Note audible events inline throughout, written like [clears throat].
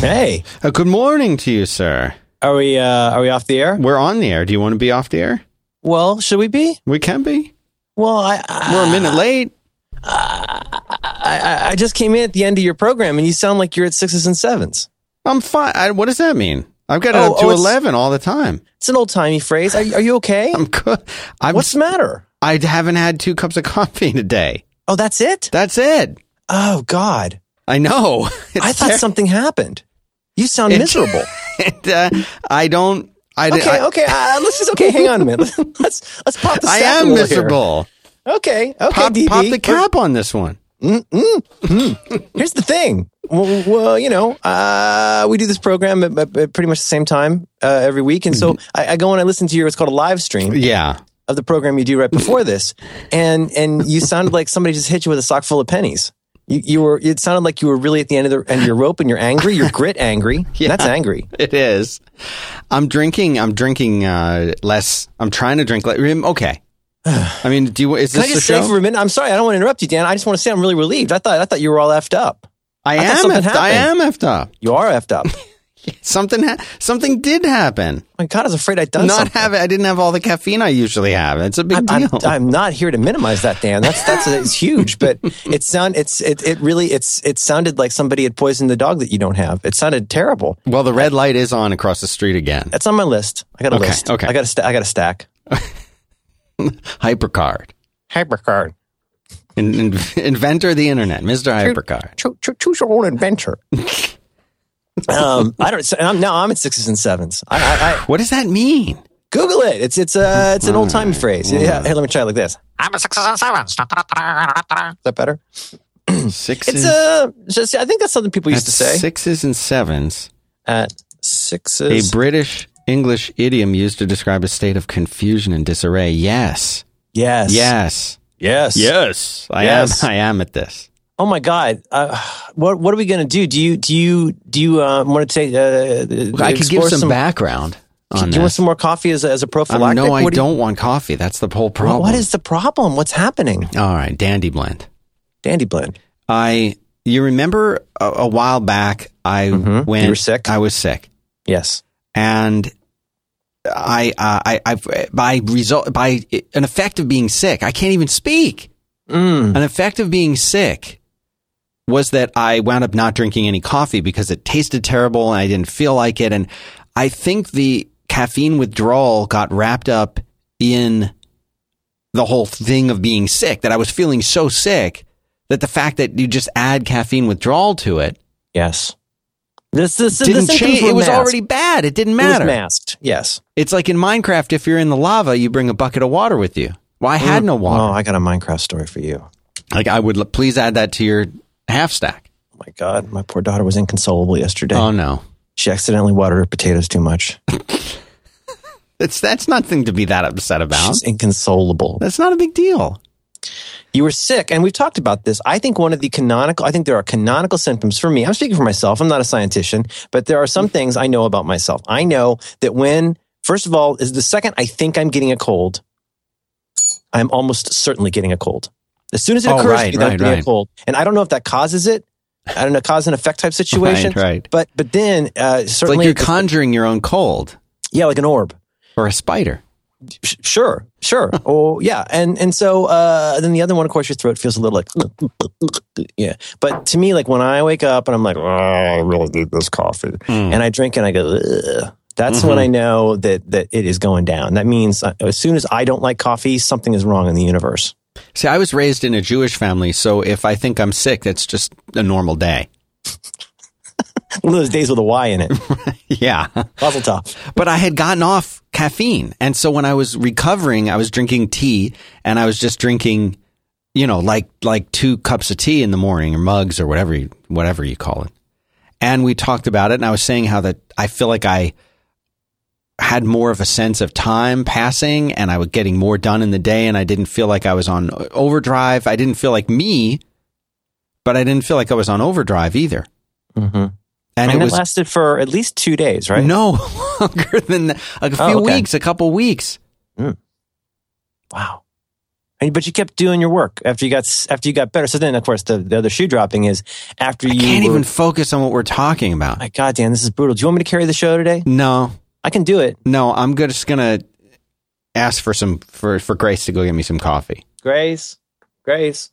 Hey, Uh, good morning to you, sir. are we uh, are we off the air? We're on the air. Do you want to be off the air? Well, should we be? We can be. Well, I I, We're a minute late. I, I just came in at the end of your program, and you sound like you're at sixes and sevens. I'm fine. I, what does that mean? I've got it Oh, up to oh, it's- 11 all the time. It's an old timey phrase. Are, are you okay? I'm good. I'm, What's the matter? I haven't had two cups of coffee in a day. Oh, that's it. That's it. Oh God, I know. [laughs] I thought ter- something happened. You sound It- miserable. [laughs] it, uh, I don't. I, Okay, I, okay. Uh, let's just okay. Hang on a minute. [laughs] Let's let's pop the. I am little here. miserable. Okay, okay. Pop, DB. pop the cap on this one. Here's the thing. Well, well you know, uh, we do this program at, at- at pretty much the same time uh, every week, and so Mm-hmm. I, I go and I listen to your what's called a live stream Yeah. of the program you do right before this, and and you sounded like somebody just hit you with a sock full of pennies. You, you were. It sounded like you were really at the end of the end of your rope, and you're angry. You're grit angry. [laughs] Yeah. That's angry. It is. I'm drinking. I'm drinking uh, less. I'm trying to drink less. Okay. [sighs] I mean, do you? Is Can this I just the say show? for a minute? I'm sorry. I don't want to interrupt you, Dan. I just want to say I'm really relieved. I thought I thought you were all effed up. I, I am. Effed, I am effed up. You are effed up. [laughs] [laughs] Something. Ha- something did happen. My God, I was afraid I'd done Not something. have. I didn't have all the caffeine I usually have. It's a big I'm, deal. I'm, I'm not here to minimize that, Dan. That's that's it's huge, but it sound it's it, it really it's it sounded like somebody had poisoned the dog that you don't have. It sounded terrible. well, the red light is on across the street again. That's on my list. I got a Okay, list. okay. I got a sta- I got a stack. [laughs] Hypercard. Hypercard. In, in, inventor of the internet, Mr. Hypercard. Cho- cho- choose your own adventure. Um, I don't. so I'm, now I'm at sixes and sevens. I, I, I What does that mean? Google it. It's it's uh it's an old timey phrase. Yeah, hey, let me try it like this. I'm at sixes and sevens. Is that better? Sixes. It's uh just I think that's something people used to say Sixes and sevens. at sixes. A. British English idiom used to describe a state of confusion and disarray. Yes. yes. Yes. Yes. Yes. I Yes. am. I am at this. Oh my God! Uh, what what are we going to do? Do you do you do you uh, want to take? Uh, I could give explore some, background on Do you want some more coffee as a, as a Um, prophylactic? no, I do you- don't want coffee. That's the whole problem. What is the problem? What's happening? All right, Dandy Blend. Dandy blend. I. You remember a, a while back? I Mhm. went. You were sick? I was sick, Yes. and I. Uh, I. I. By result. By an effect of being sick, I can't even speak. Mm. An effect of being sick was that I wound up not drinking any coffee because it tasted terrible and I didn't feel like it. And I think the caffeine withdrawal got wrapped up in the whole thing of being sick, that I was feeling so sick that the fact that you just add caffeine withdrawal to it Yes. This this didn't change. It was masked. already bad. It didn't It was matter. masked. Yes. It's like in Minecraft, if you're in the lava, you bring a bucket of water with you. Well, I had mm. no water. Oh, I got a Minecraft story for you. Like I would please add that to your half stack. Oh my God, my poor daughter was inconsolable yesterday. Oh no. she accidentally watered her potatoes too much. [laughs] It's that's nothing to be that upset about. She's inconsolable. That's not a big deal. You were sick, and we've talked about this. I think one of the canonical, I think there are canonical symptoms for me. I'm speaking for myself. I'm not a scientist, but there are some things I know about myself. I know that when, first of all, is the second I think I'm getting a cold, I'm almost certainly getting a cold. As soon as it Oh, occurs right, to me right, a right. cold, and I don't know if that causes it. I don't know, cause and effect type [laughs] situation. Right, right. But but then uh, It's certainly, like you're conjuring your own cold yeah, like an orb. or a spider. Sh- Sure, sure. [laughs] oh, yeah. And and so uh, then the other one, of course, your throat feels a little like [laughs] yeah. But to me, like when I wake up and I'm like, oh, I really need this coffee, Hmm. and I drink and I go, Ugh. that's Mm-hmm. when I know that that it is going down. That means uh, as soon as I don't like coffee, something is wrong in the universe. See, I was raised in a Jewish family, so if I think I'm sick, that's just a normal day. [laughs] One of those days with a Y in it. [laughs] Yeah. Puzzle top. but I had gotten off caffeine. And so when I was recovering, I was drinking tea and I was just drinking, you know, like like two cups of tea in the morning or mugs or whatever you, whatever you call it. And we talked about it and I was saying how that I feel like I had more of a sense of time passing and I was getting more done in the day and I didn't feel like I was on overdrive. I didn't feel like me, but I didn't feel like I was on overdrive either. Mm-hmm. And, And, it it was lasted for at least two days, right? no [laughs] longer than a few Oh, okay. weeks, a couple weeks. Wow. And, but you kept doing your work after you got after you got better. So then, of course, the, the other shoe dropping is after I you can't were- even focus on what we're talking about. My God, Dan, this is brutal. Do you want me to carry the show today? No, I can do it. no, I'm just gonna ask for some for for Grace to go get me some coffee. Grace, Grace.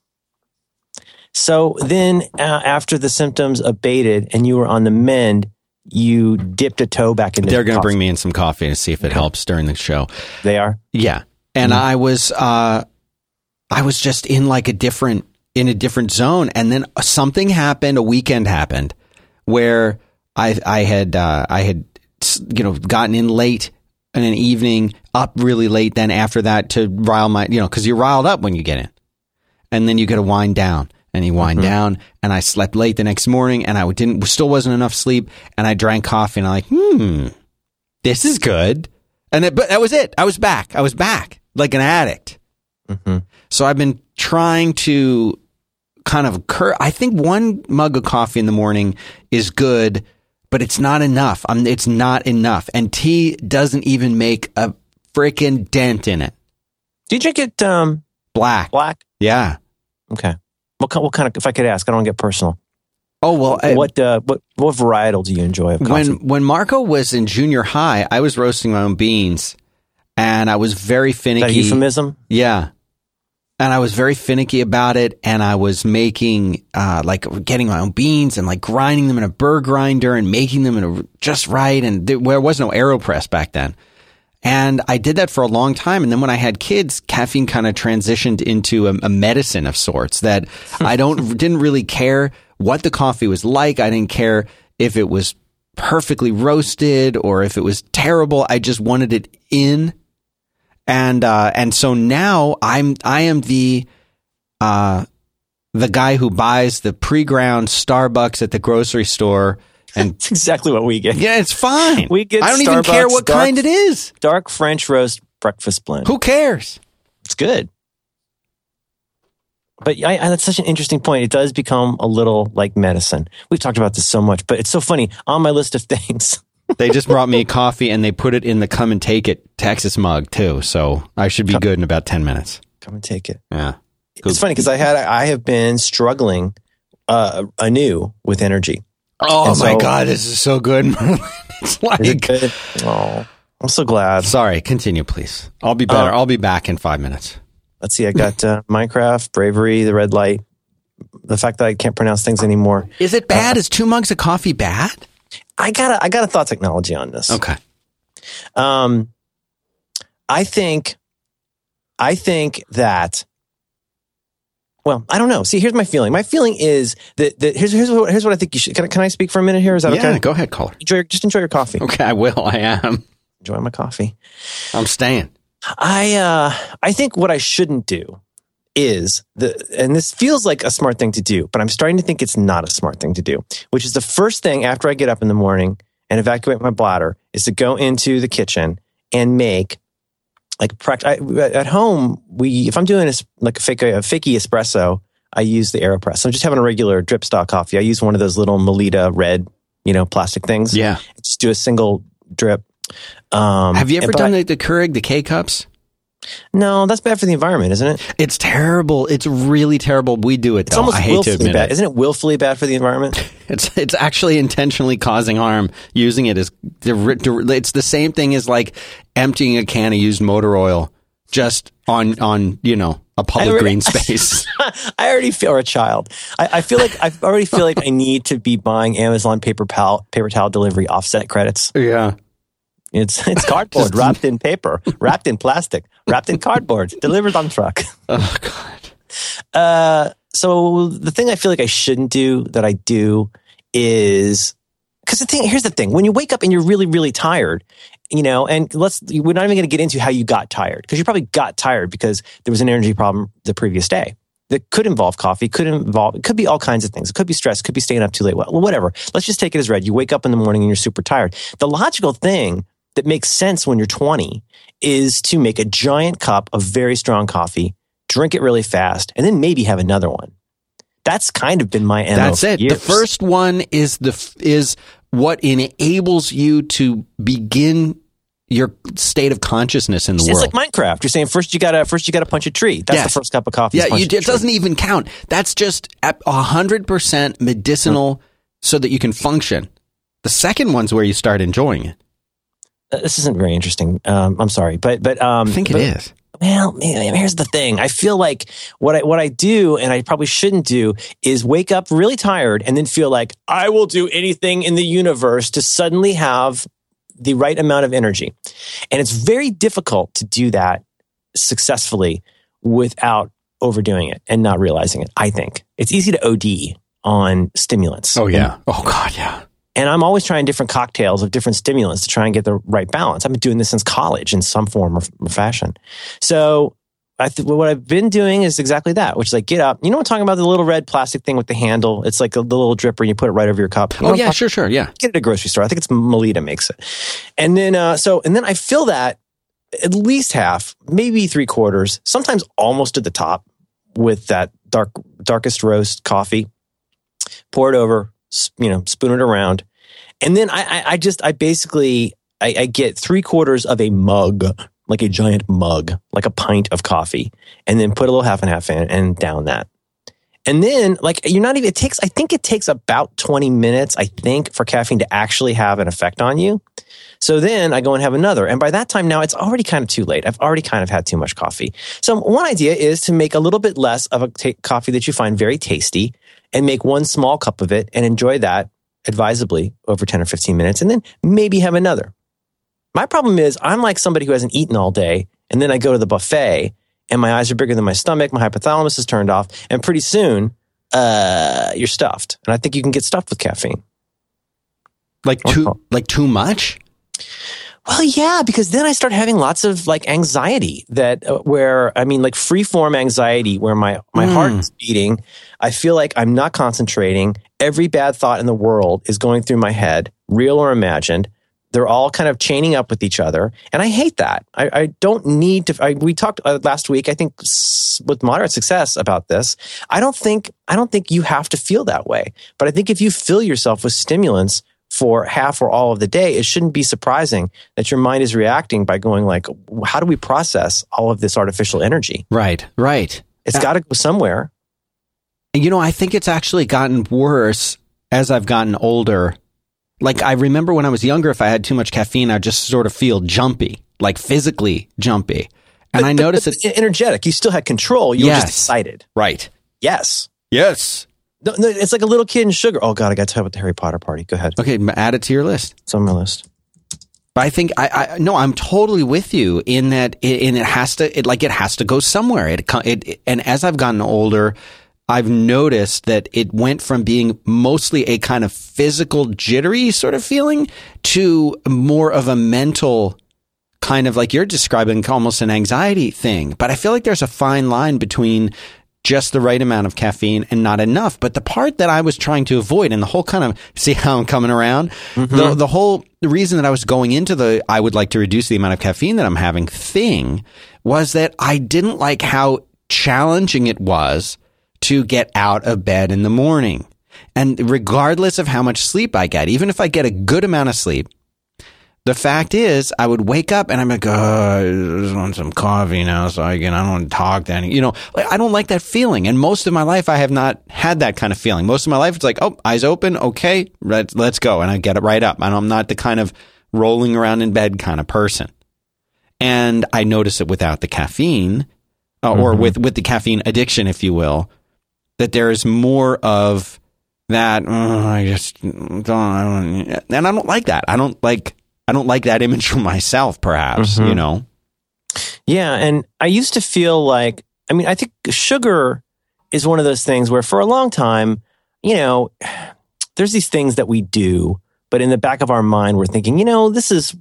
So then, uh, after the symptoms abated and you were on the mend, you dipped a toe back into. They're gonna bring me in some coffee to see if it helps during the show. They are. Yeah. And Mhm. I was uh I was just in like a different in a different zone and then something happened, a weekend happened where I I had uh I had you know gotten in late in an evening, up really late then after that to rile my you know cuz you're riled up when you get in. And then you got to wind down and you wind down and I slept late the next morning and I didn't still wasn't enough sleep and I drank coffee and I'm like, "Hmm, this is good." And it, but that was it. I was back. I was back like an addict. hmm So I've been trying to kind of cur- I think one mug of coffee in the morning is good, but it's not enough. I'm, it's not enough. And tea doesn't even make a freaking dent in it. Do you drink it um, Black. black? Yeah. Okay. What kind, what kind of? If I could ask, I don't want to get personal. Oh, well, I- what uh, what what varietal do you enjoy of coffee? when when Marco was in junior high, I was roasting my own beans and I was very Is that euphemism? Yeah. And I was very finicky about it. And I was making, uh, like getting my own beans and like grinding them in a burr grinder and making them in a just right. And there, there was no AeroPress back then. And I did that for a long time. And then when I had kids, caffeine kind of transitioned into a, a medicine of sorts that [laughs] I don't, didn't really care what the coffee was like. I didn't care if it was perfectly roasted or if it was terrible. I just wanted it in and uh, and so now I'm I am the uh, the guy who buys the pre-ground Starbucks at the grocery store, and it's exactly what we get. yeah, it's fine. We get I don't even care what dark- kind it is. Dark French roast breakfast blend. Who cares? It's good. But I, I, that's such an interesting point. It does become a little like medicine. We've talked about this so much, but it's so funny. On my list of [laughs] things, They just brought me coffee and they put it in the come and take it Texas mug too, so I should be good in about ten minutes. come and take it. Yeah. It's funny because I had I have been struggling uh, anew with energy. Oh And my so- god, this is so good. [laughs] it's Is it like good? Oh, I'm so glad. sorry. Continue, please. I'll be better. Uh, I'll be back in five minutes. Let's see. I got uh, Minecraft, Bravery, The Red Light. The fact that I can't pronounce things anymore. Is it bad? is two mugs of coffee bad? I got a, I got a thought technology on this. Okay. Um, I think, I think that. Well, I don't know. See, here's my feeling. My feeling is that, that here's here's what, here's what I think you should. Can I, can I speak for a minute here? Is that yeah, okay? go ahead, caller. Enjoy, your- just enjoy your coffee. Okay, I will. I am. Enjoy my coffee. I'm staying. I uh, I think what I shouldn't do is the, and this feels like a smart thing to do, but I'm starting to think it's not a smart thing to do. Which is the first thing after I get up in the morning and evacuate my bladder is to go into the kitchen and make like pract- I, at home. We if I'm doing a, like a fake a fakey espresso, I use the Aeropress. So I'm just having a regular drip stock coffee. I use one of those little Melitta red, you know, plastic things. Yeah. just do a single drip. Um, Have you ever done I- the, the Keurig, the K cups? No, that's bad for the environment, isn't it? It's terrible. It's really terrible. We do it It's though. almost I hate to willfully admit bad. it. Isn't it willfully bad for the environment? [laughs] It's it's actually intentionally causing harm. Using it is it's the same thing as like emptying a can of used motor oil just on on you know a public already- green [laughs] space. [laughs] I already feel or a child. I, I feel like I already feel like I need to be buying Amazon paper pal, paper towel delivery offset credits. yeah. It's it's [laughs] cardboard wrapped in paper, wrapped in plastic, wrapped in cardboard, [laughs] delivered on truck. [laughs] Oh god. Uh, so the thing I feel like I shouldn't do that I do is because the thing here's the thing when you wake up and you're really really tired, you know, and let's we're not even going to get into how you got tired because you probably got tired because there was an energy problem the previous day that could involve coffee, could involve it could be all kinds of things. It could be stress, could be staying up too late. Well, whatever. Let's just take it as read. You wake up in the morning and you're super tired. The logical thing that makes sense when you're 20 is to make a giant cup of very strong coffee, drink it really fast, and then maybe have another one. That's kind of been my MO. That's it. The first one is the is what enables you to begin your state of consciousness in the It's world. It's like Minecraft. You're saying first you gotta first you gotta punch a tree. That's Yes. the first cup of coffee. yeah, you, it doesn't even count. That's just a hundred percent medicinal, mm. so that you can function. The second one's where you start enjoying it. Uh, This isn't very interesting. Um, I'm sorry, but but um, I think it but- is. Well, man, here's the thing. I feel like what I what I do, and I probably shouldn't do, is wake up really tired and then feel like I will do anything in the universe to suddenly have the right amount of energy. And it's very difficult to do that successfully without overdoing it and not realizing it. I think it's easy to OD on stimulants. Oh yeah. Oh god, yeah. And I'm always trying different cocktails of different stimulants to try and get the right balance. I've been doing this since college in some form or, or fashion. So I th- what I've been doing is exactly that, which is like get up. You know what I'm talking about? The little red plastic thing with the handle. It's like a, the little dripper and you put it right over your cup. You Oh yeah, sure, sure, yeah. Get it at a grocery store. I think it's Melitta makes it. And then, uh, so, and then I fill that at least half, maybe three quarters, sometimes almost to the top with that dark, darkest roast coffee. Pour it over, you know, spoon it around. And then I, I, just, I basically, I, I get three quarters of a mug, like a giant mug, like a pint of coffee, and then put a little half and half in and down that. And then, like, you're not even, it takes, I think it takes about 20 minutes, I think, for caffeine to actually have an effect on you. So then I go and have another. And by that time now, it's already kind of too late. I've already kind of had too much coffee. So one idea is to make a little bit less of a ta coffee that you find very tasty and make one small cup of it and enjoy that advisably over 10 or 15 minutes and then maybe have another. My problem is I'm like somebody who hasn't eaten all day and then I go to the buffet and my eyes are bigger than my stomach, my hypothalamus is turned off, and pretty soon uh, you're stuffed. And I think you can get stuffed with caffeine. Like too like too much? Well, yeah, because then I start having lots of like anxiety that uh, where I mean like free form anxiety where my my Mm. heart is beating, I feel like I'm not concentrating. Every bad thought in the world is going through my head, real or imagined. They're all kind of chaining up with each other, and I hate that. I, I don't need to. I, we talked uh, last week, I think, s- with moderate success about this. I don't think I don't think you have to feel that way, but I think if you fill yourself with stimulants for half or all of the day, it shouldn't be surprising that your mind is reacting by going like, how do we process all of this artificial energy? Right, right. It's Uh, got to go somewhere. You know, I think it's actually gotten worse as I've gotten older. Like I remember when I was younger, if I had too much caffeine, I'd just sort of feel jumpy, like physically jumpy. And I noticed. It's energetic. You still had control. You were just excited. Right. Yes. Yes. No, no, it's like a little kid in sugar. Oh God, I got to tell you about the Harry Potter party. Go ahead. Okay, add it to your list. It's on my list. But I think I, I no, I'm totally with you in that. It, and it has to, it like it has to go somewhere. It, it, it- and as I've gotten older, I've noticed that it went from being mostly a kind of physical, jittery sort of feeling to more of a mental kind of like you're describing, almost an anxiety thing. But I feel like there's a fine line between just the right amount of caffeine and not enough. But the part that I was trying to avoid and the whole kind of [laughs] see how I'm coming around, mm-hmm. the, the whole the reason that I was going into the I would like to reduce the amount of caffeine that I'm having thing was that I didn't like how challenging it was to get out of bed in the morning. And regardless of how much sleep I get, even if I get a good amount of sleep, the fact is, I would wake up and I'm like, oh, I just want some coffee now, so I can. I don't want to talk to any. You know, like, I don't like that feeling. And most of my life, I have not had that kind of feeling. Most of my life, it's like, oh, eyes open, okay, let's let's go, and I get it right up. And I'm not the kind of rolling around in bed kind of person. And I notice it without the caffeine, uh, or with with the caffeine addiction, if you will, that there is more of that. "Oh, I just don't, I don't, and I don't like that. I don't like. I don't like that image for myself. Perhaps Mhm. you know. Yeah, and I used to feel like I mean, I think sugar is one of those things where for a long time, you know, [sighs] there's these things that we do, but in the back of our mind we're thinking, you know, this is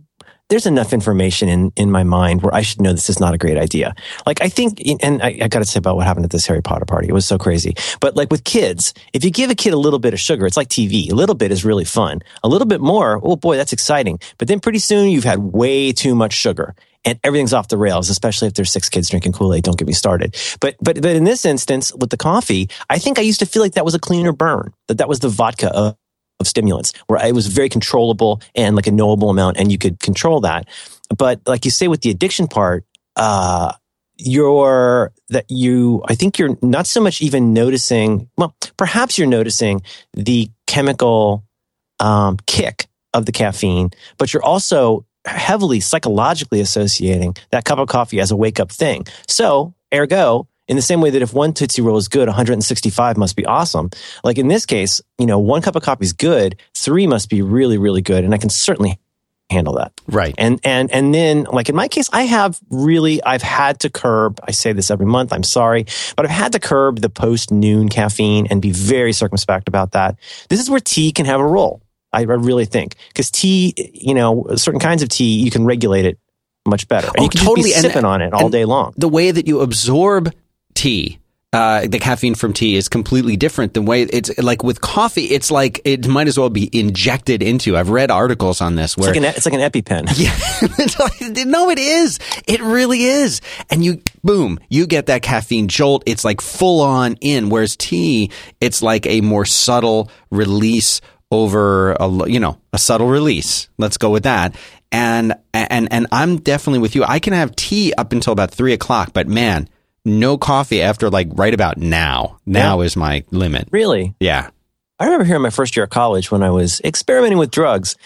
there's enough information in in my mind where I should know this is not a great idea. Like I think, and I, I got to say about what happened at this Harry Potter party, it was so crazy. But like with kids, if you give a kid a little bit of sugar, it's like TV. A little bit is really fun. A little bit more, oh boy, that's exciting. But then pretty soon you've had way too much sugar and everything's off the rails, especially if there's six kids drinking Kool-Aid. Don't get me started. But, but, but in this instance with the coffee, I think I used to feel like that was a cleaner burn, that that was the vodka of, of stimulants where it was very controllable and like a knowable amount and you could control that. But like you say with the addiction part, uh, you're that you, I think you're not so much even noticing, well, perhaps you're noticing the chemical, um, kick of the caffeine, but you're also heavily psychologically associating that cup of coffee as a wake up thing. So, ergo, in the same way that if one Tootsie Roll is good, 165 must be awesome. Like in this case, you know, one cup of coffee is good, three must be really, really good. And I can certainly handle that. Right. And, and, and then like in my case, I have really, I've had to curb, I say this every month, I'm sorry, but I've had to curb the post noon caffeine and be very circumspect about that. This is where tea can have a role. I, I really think because tea, you know, certain kinds of tea, you can regulate it much better. And Oh, you can totally. And- be sipping on it all day long. the way that you absorb tea. Uh, the caffeine from tea is completely different than way it's like with coffee it's like it might as well be injected into i've read articles on this It's where like an, it's like an EpiPen. [laughs] yeah like- no it is. It really is. And you boom you get that caffeine jolt. It's like full on in whereas tea it's like a more subtle release over a you know a subtle release. Let's go with that. And and and i'm definitely with you. I can have tea up until about three o'clock but man no coffee after like right about now now is my limit Really? yeah I remember here in my first year of college when I was experimenting with drugs,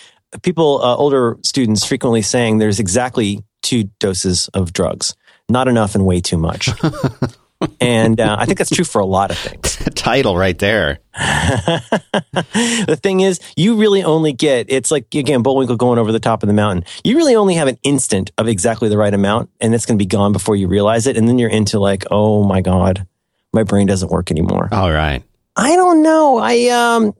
people, uh, older students frequently saying there's exactly two doses of drugs, not enough and way too much. [laughs] and uh, I think that's true for a lot of things. [laughs] title right there [laughs] the thing is, you really only get, it's like, again, Bullwinkle going over the top of the mountain. You really only have an instant of exactly the right amount, and it's going to be gone before you realize it. And then you're into like, oh my God, my brain doesn't work anymore. all right I don't know. I, um,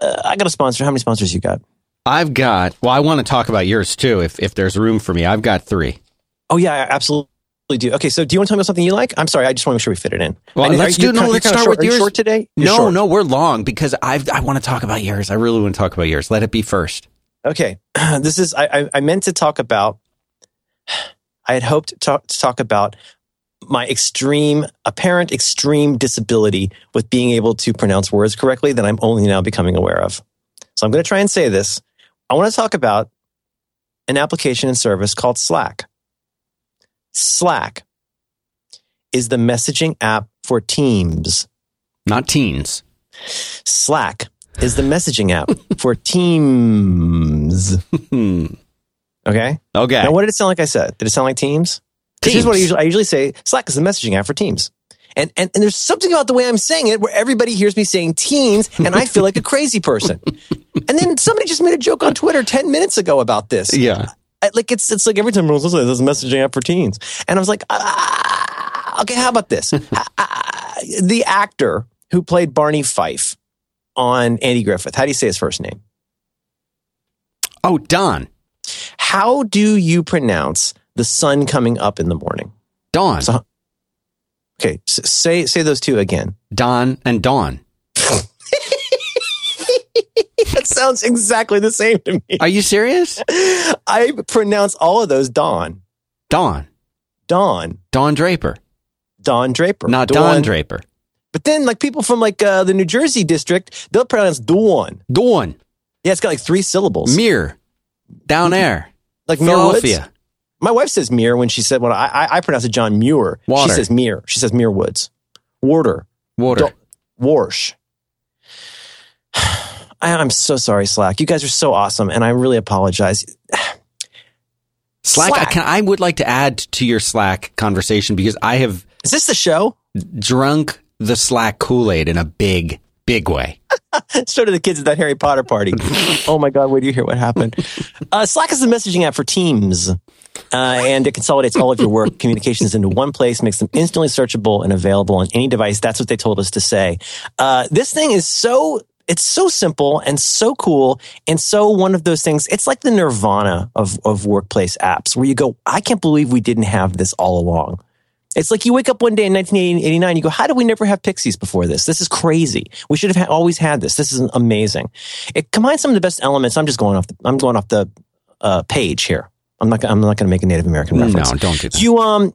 uh, I got a sponsor. How many sponsors you got? I've got. Well, I want to talk about yours too, if if there's room for me. I've got three. Oh yeah, absolutely do. Okay, so do you want to tell me about something you like? I'm sorry, I just want to make sure we fit it in. Well, let's do. No, kind let's you're kind of start short- with you yours. Short today? You're No, short. no, we're long because I I want to talk about yours. I really want to talk about yours. Let it be first. Okay, [clears throat] this is I, I, I meant to talk about. [sighs] I had hoped to talk, to talk about my extreme, apparent extreme disability with being able to pronounce words correctly that I'm only now becoming aware of. So I'm going to try and say this. I want to talk about an application and service called Slack. Slack is the messaging app for Teams. Not teens. Slack is the messaging app for Teams. [laughs] Okay. Okay. Now, what did it sound like I said? Did it sound like Teams? 'Cause Here's what I usually, I usually say Slack is the messaging app for Teams. And, and, and there's something about the way I'm saying it where everybody hears me saying teens and I feel like a crazy person. [laughs] And then somebody just made a joke on Twitter 10 minutes ago about this. yeah. I, like it's, it's like every time I was listening, this a messaging app for teens. And I was like, ah, okay, how about this? [laughs] Ah, the actor who played Barney Fife on Andy Griffith, how do you say his first name? Oh, Don. How do you pronounce the sun coming up in the morning? Dawn. So- Okay, say say those two again. Don and Dawn. [laughs] That sounds exactly the same to me. Are you serious? [laughs] I pronounce all of those Dawn, Dawn. Dawn, Dawn Draper. Dawn Draper, Not Dawn. Don Draper. But then, like people from like uh, the New Jersey district, they'll pronounce Dawn. Dawn. Yeah, it's got like three syllables. Mir. Down there. like Muir Woods. Philadelphia. My wife says Muir when she said when I I, I pronounce it John Muir. Water. She says Muir. She says Muir Woods. Warder. Water. Don't- Warsh. I, I'm so sorry, Slack. You guys are so awesome, and I really apologize. [sighs] Slack. I, can, I would like to add to your Slack conversation because I have Is this the show? drunk the Slack Kool Aid in a big, big way. [laughs] so did the kids at that Harry Potter party. [laughs] oh my God, wait do you hear what happened? Uh, Slack is the messaging app for Teams. Uh, and it consolidates all of your work [laughs] communications into one place, makes them instantly searchable and available on any device. That's what they told us to say. Uh, this thing is so, it's so simple and so cool and so one of those things. It's like the nirvana of, of workplace apps where you go, I can't believe we didn't have this all along. It's like you wake up one day in 1989, you go, how did we never have Pixies before this? This is crazy. We should have ha- always had this. This is amazing. It combines some of the best elements. I'm just going off the, I'm going off the uh, page here. I'm not, I'm not going to make a Native American reference. No, don't do that. You, um,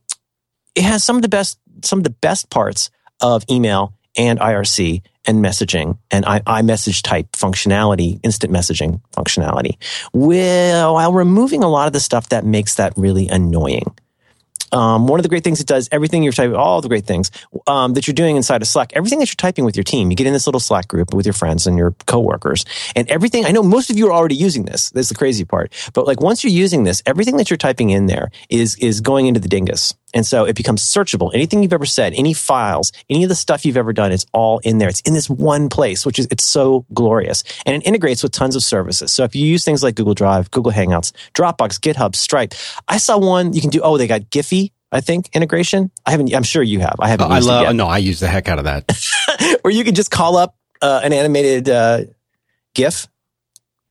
it has some of the best, some of the best parts of email and IRC and messaging and I, iMessage type functionality, instant messaging functionality, Well while removing a lot of the stuff that makes that really annoying. Um, one of the great things it does, everything you're typing, all the great things um, that you're doing inside of Slack, everything that you're typing with your team, you get in this little Slack group with your friends and your coworkers, and everything. I know most of you are already using this. That's the crazy part. But like once you're using this, everything that you're typing in there is is going into the dingus. And so it becomes searchable. Anything you've ever said, any files, any of the stuff you've ever done, it's all in there. It's in this one place, which is, it's so glorious. And it integrates with tons of services. So if you use things like Google Drive, Google Hangouts, Dropbox, GitHub, Stripe, I saw one you can do, oh, they got Giphy. I think integration. I haven't. I'm sure you have. I haven't. Oh, I love. No, I use the heck out of that. [laughs] Where you can just call up uh, an animated uh, GIF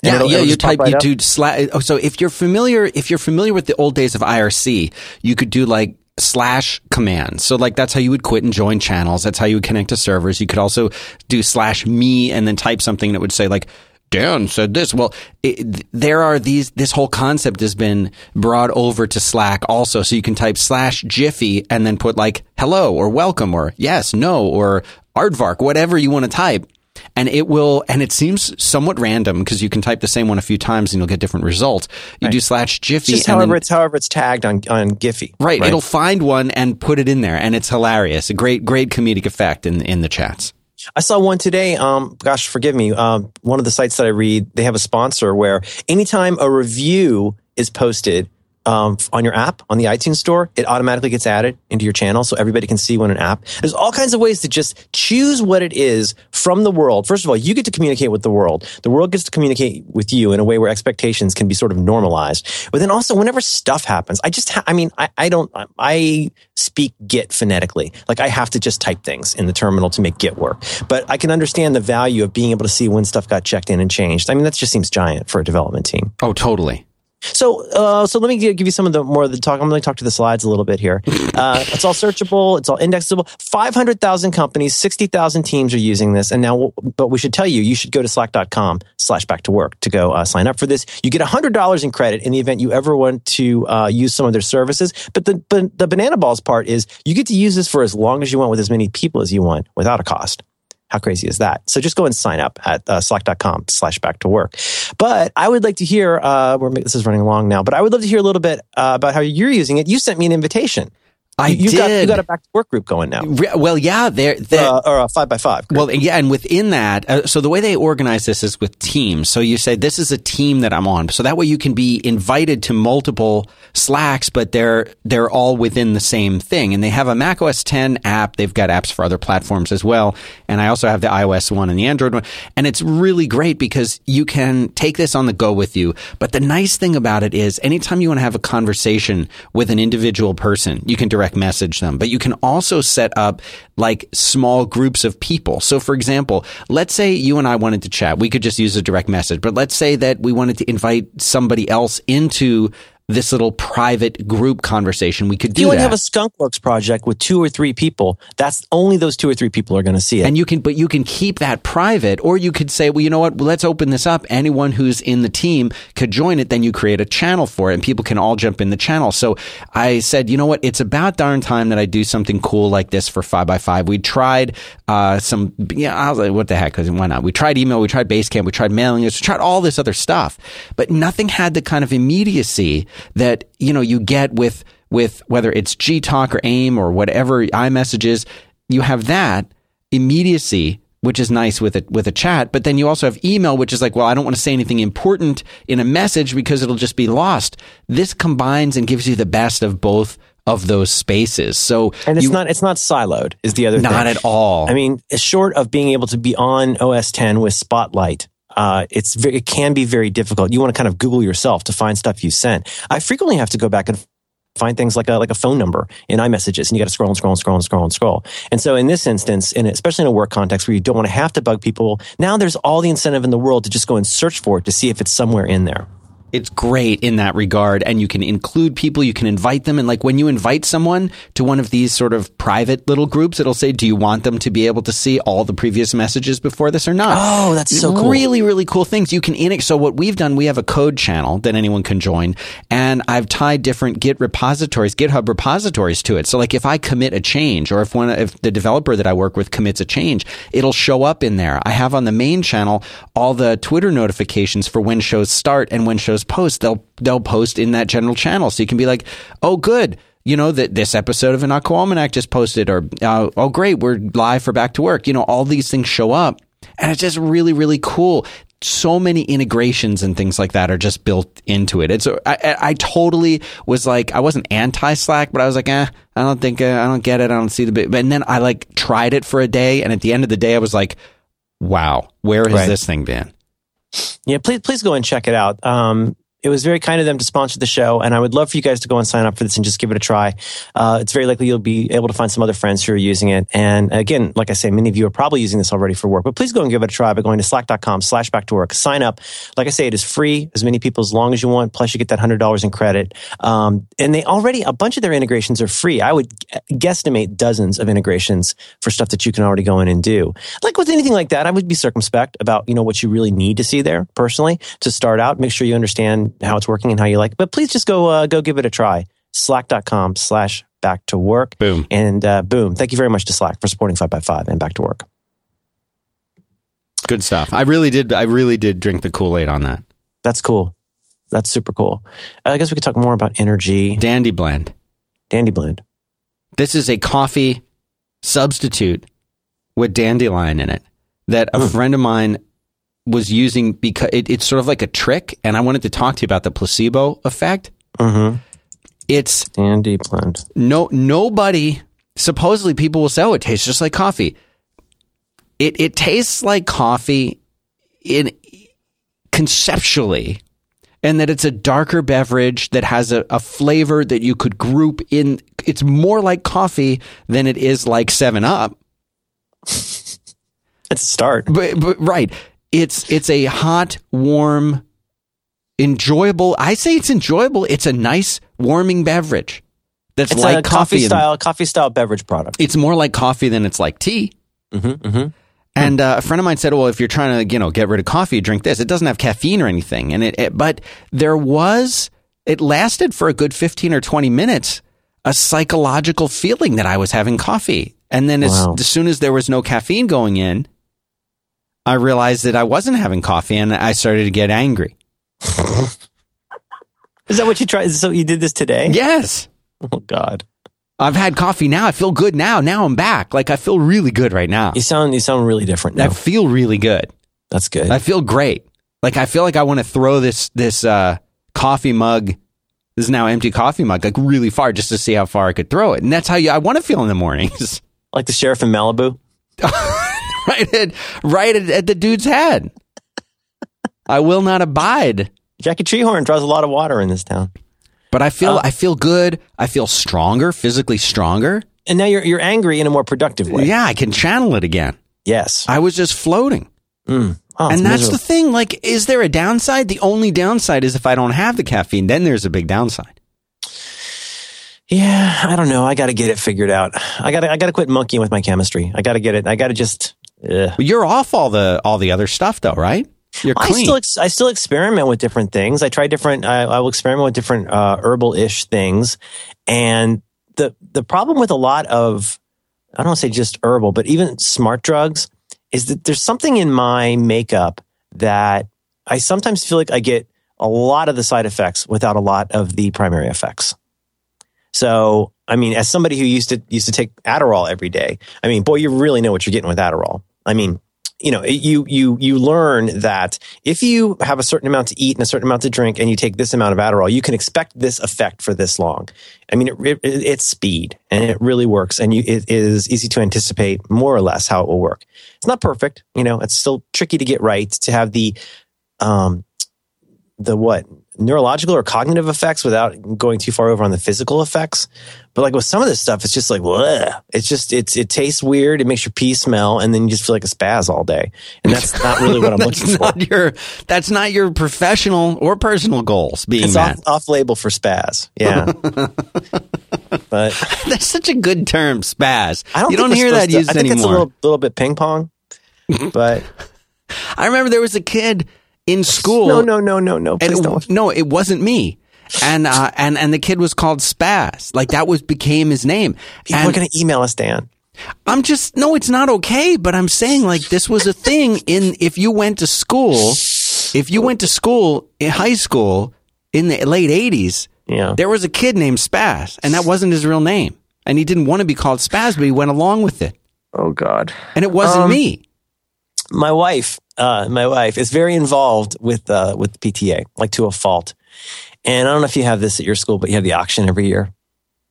yeah, it'll, yeah. It'll you type, right you up. do slash. Oh, so if you're familiar, if you're familiar with the old days of IRC, you could do like slash command. So like that's how you would quit and join channels. That's how you would connect to servers. You could also do slash me and then type something that would say like, Dan said this. Well, it, there are these, this whole concept has been brought over to Slack also. So you can type slash Giphy and then put like hello or welcome or yes, no, or aardvark, whatever you want to type and it will, and it seems somewhat random because you can type the same one a few times and you'll get different results. You right. do slash Giphy. Just however then, it's however it's tagged on on Giphy. Right, right, It'll find one and put it in there, and it's hilarious. A great great comedic effect in in the chats. I saw one today. Um, gosh, forgive me. Um, one of the sites that I read, they have a sponsor where anytime a review is posted um, on your app on the iTunes store, it automatically gets added into your channel so everybody can see when an app. There's all kinds of ways to just choose what it is from the world. First of all, you get to communicate with the world. The world gets to communicate with you in a way where expectations can be sort of normalized. But then also, whenever stuff happens, I just, ha- I mean, I, I don't, I speak Git phonetically. Like I have to just type things in the terminal to make Git work. But I can understand the value of being able to see when stuff got checked in and changed. I mean, that just seems giant for a development team. Oh, totally. So, uh, so let me give you some of the more of the talk. I'm going to talk to the slides a little bit here. Uh, [laughs] it's all searchable. It's all indexable. 500,000 companies, 60,000 teams are using this. And now, but we should tell you, you should go to slack.com slash back to work to go uh, sign up for this. You get $100 in credit in the event you ever want to uh, use some of their services. But the, but the banana balls part is you get to use this for as long as you want with as many people as you want without a cost. How crazy is that? So just go and sign up at uh, slack.com slash back to work. But I would like to hear, uh, this is running along now, but I would love to hear a little bit uh, about how you're using it. You sent me an invitation. I you, you did. Got, you got a back to work group going now. Well, yeah, they're, they're uh, or a five by five. Group. Well, yeah, and within that, uh, so the way they organize this is with teams. So you say this is a team that I'm on. So that way you can be invited to multiple Slacks, but they're they're all within the same thing. And they have a Mac OS 10 app. They've got apps for other platforms as well. And I also have the iOS one and the Android one. And it's really great because you can take this on the go with you. But the nice thing about it is, anytime you want to have a conversation with an individual person, you can direct message them but you can also set up like small groups of people. So for example, let's say you and I wanted to chat. We could just use a direct message, but let's say that we wanted to invite somebody else into this little private group conversation. We could do you that. have a Skunkworks project with two or three people. That's only those two or three people are going to see it. And you can, but you can keep that private, or you could say, well, you know what? Let's open this up. Anyone who's in the team could join it. Then you create a channel for it, and people can all jump in the channel. So I said, you know what? It's about darn time that I do something cool like this for five by five. We tried uh, some, yeah, I was like, what the heck? Because why not? We tried email, we tried Basecamp, we tried mailing lists, we tried all this other stuff, but nothing had the kind of immediacy that, you know, you get with, with whether it's G Talk or AIM or whatever iMessages, you have that immediacy which is nice with it with a chat. But then you also have email, which is like, well, I don't want to say anything important in a message because it'll just be lost. This combines and gives you the best of both of those spaces. So and it's you, not it's not siloed is the other not thing. at all. I mean, short of being able to be on OS 10 with Spotlight uh, it's very, it can be very difficult. You want to kind of Google yourself to find stuff you sent. I frequently have to go back and find things like a like a phone number in iMessages, and you got to scroll and scroll and scroll and scroll and scroll. And so, in this instance, and especially in a work context where you don't want to have to bug people, now there's all the incentive in the world to just go and search for it to see if it's somewhere in there. It's great in that regard. And you can include people, you can invite them. And like when you invite someone to one of these sort of private little groups, it'll say, do you want them to be able to see all the previous messages before this or not? Oh, that's so cool. Really, really cool things. You can So what we've done, we have a code channel that anyone can join. And I've tied different Git repositories, GitHub repositories to it. So like if I commit a change or if one, if the developer that I work with commits a change, it'll show up in there. I have on the main channel all the Twitter notifications for when shows start and when shows post, they'll they'll post in that general channel, so you can be like, "Oh, good." You know that this episode of an Almanac just posted, or uh, oh, great, we're live for back to work. You know, all these things show up, and it's just really, really cool so many integrations and things like that are just built into it. It's I, I totally was like I wasn't anti Slack, but I was like, eh, I don't think uh, I don't get it. I don't see the bit. And then I like tried it for a day, and at the end of the day, I was like, wow, where has right. this thing been? Yeah, please please go and check it out. Um, it was very kind of them to sponsor the show, and I would love for you guys to go and sign up for this and just give it a try. Uh, it's very likely you'll be able to find some other friends who are using it. And again, like I say, many of you are probably using this already for work, but please go and give it a try by going to slack.com slash back to work. Sign up. Like I say, it is free, as many people as long as you want, plus you get that $100 in credit. Um, and they already, a bunch of their integrations are free. I would guesstimate dozens of integrations for stuff that you can already go in and do. Like with anything like that, I would be circumspect about, you know, what you really need to see there personally to start out. Make sure you understand how it's working and how you like it. But please just go uh, go give it a try. Slack.com slash back to work. Boom. And uh, boom. Thank you very much to Slack for supporting 5 by 5 and back to work. Good stuff. I really did I really did drink the Kool-Aid on that. That's cool. That's super cool. I guess we could talk more about energy. Dandy blend. Dandy blend. This is a coffee substitute with dandelion in it that a mm. friend of mine was using because it, it's sort of like a trick, and I wanted to talk to you about the placebo effect. Mm-hmm. It's Andy blend. No, nobody. Supposedly, people will say, "Oh, it tastes just like coffee." It it tastes like coffee in conceptually, and that it's a darker beverage that has a, a flavor that you could group in. It's more like coffee than it is like Seven Up. [laughs] it's a start, but, but right it's it's a hot, warm, enjoyable. I say it's enjoyable. It's a nice, warming beverage. That's it's like coffee, coffee style, coffee style beverage product. It's more like coffee than it's like tea. Mm-hmm, mm-hmm. And uh, a friend of mine said, "Well, if you're trying to, you know, get rid of coffee, drink this. It doesn't have caffeine or anything." And it, it but there was, it lasted for a good fifteen or twenty minutes, a psychological feeling that I was having coffee. And then wow. as, as soon as there was no caffeine going in, I realized that I wasn't having coffee and I started to get angry. [laughs] Is that what you tried? So you did this today? Yes. Oh God. I've had coffee now. I feel good now. Now I'm back. Like I feel really good right now. You sound you sound really different now. I feel really good. That's good. I feel great. Like I feel like I want to throw this this uh, coffee mug, this is now empty coffee mug, like really far just to see how far I could throw it. And that's how you I want to feel in the mornings. Like the sheriff in Malibu. [laughs] [laughs] right at right at, at the dude's head. I will not abide. Jackie Treehorn draws a lot of water in this town. But I feel uh, I feel good. I feel stronger, physically stronger. And now you're you're angry in a more productive way. Yeah, I can channel it again. Yes. I was just floating. Mm. Oh, and that's miserable. the thing. Like, is there a downside? The only downside is if I don't have the caffeine, then there's a big downside. Yeah, I don't know. I got to get it figured out. I got to I got to quit monkeying with my chemistry. I got to get it. I got to just you're off all the all the other stuff though, right? You're clean. I still I still experiment with different things. I try different. I, I will experiment with different uh, herbal ish things, and the the problem with a lot of I don't want to say just herbal, but even smart drugs is that there's something in my makeup that I sometimes feel like I get a lot of the side effects without a lot of the primary effects. So, I mean, as somebody who used to used to take Adderall every day, I mean, boy, you really know what you're getting with Adderall. I mean, you know, you you you learn that if you have a certain amount to eat and a certain amount to drink, and you take this amount of Adderall, you can expect this effect for this long. I mean, it, it, it's speed, and it really works, and you, it is easy to anticipate more or less how it will work. It's not perfect, you know. It's still tricky to get right to have the um the what neurological or cognitive effects without going too far over on the physical effects. But like with some of this stuff, it's just like, bleh. it's just, it's, it tastes weird. It makes your pee smell. And then you just feel like a spaz all day. And that's [laughs] not really what I'm looking for. your that's not your professional or personal goals being It's off, off label for spaz. Yeah. [laughs] but That's such a good term, spaz. I don't you don't hear that to- used I think anymore. it's a little, little bit ping pong. But [laughs] I remember there was a kid in school. no, no, no, no, no. Please it- don't. no, it wasn't me. And uh, and and the kid was called Spaz. Like that was became his name. People and are going to email us, Dan. I'm just no, it's not okay. But I'm saying like this was a thing in if you went to school, if you went to school in high school in the late '80s, Yeah. there was a kid named Spaz, and that wasn't his real name, and he didn't want to be called Spaz, but he went along with it, Oh, God. and it wasn't Um, me. my wife, uh, my wife is very involved with uh, with PTA, like to a fault. And I don't know if you have this at your school, but you have the auction every year,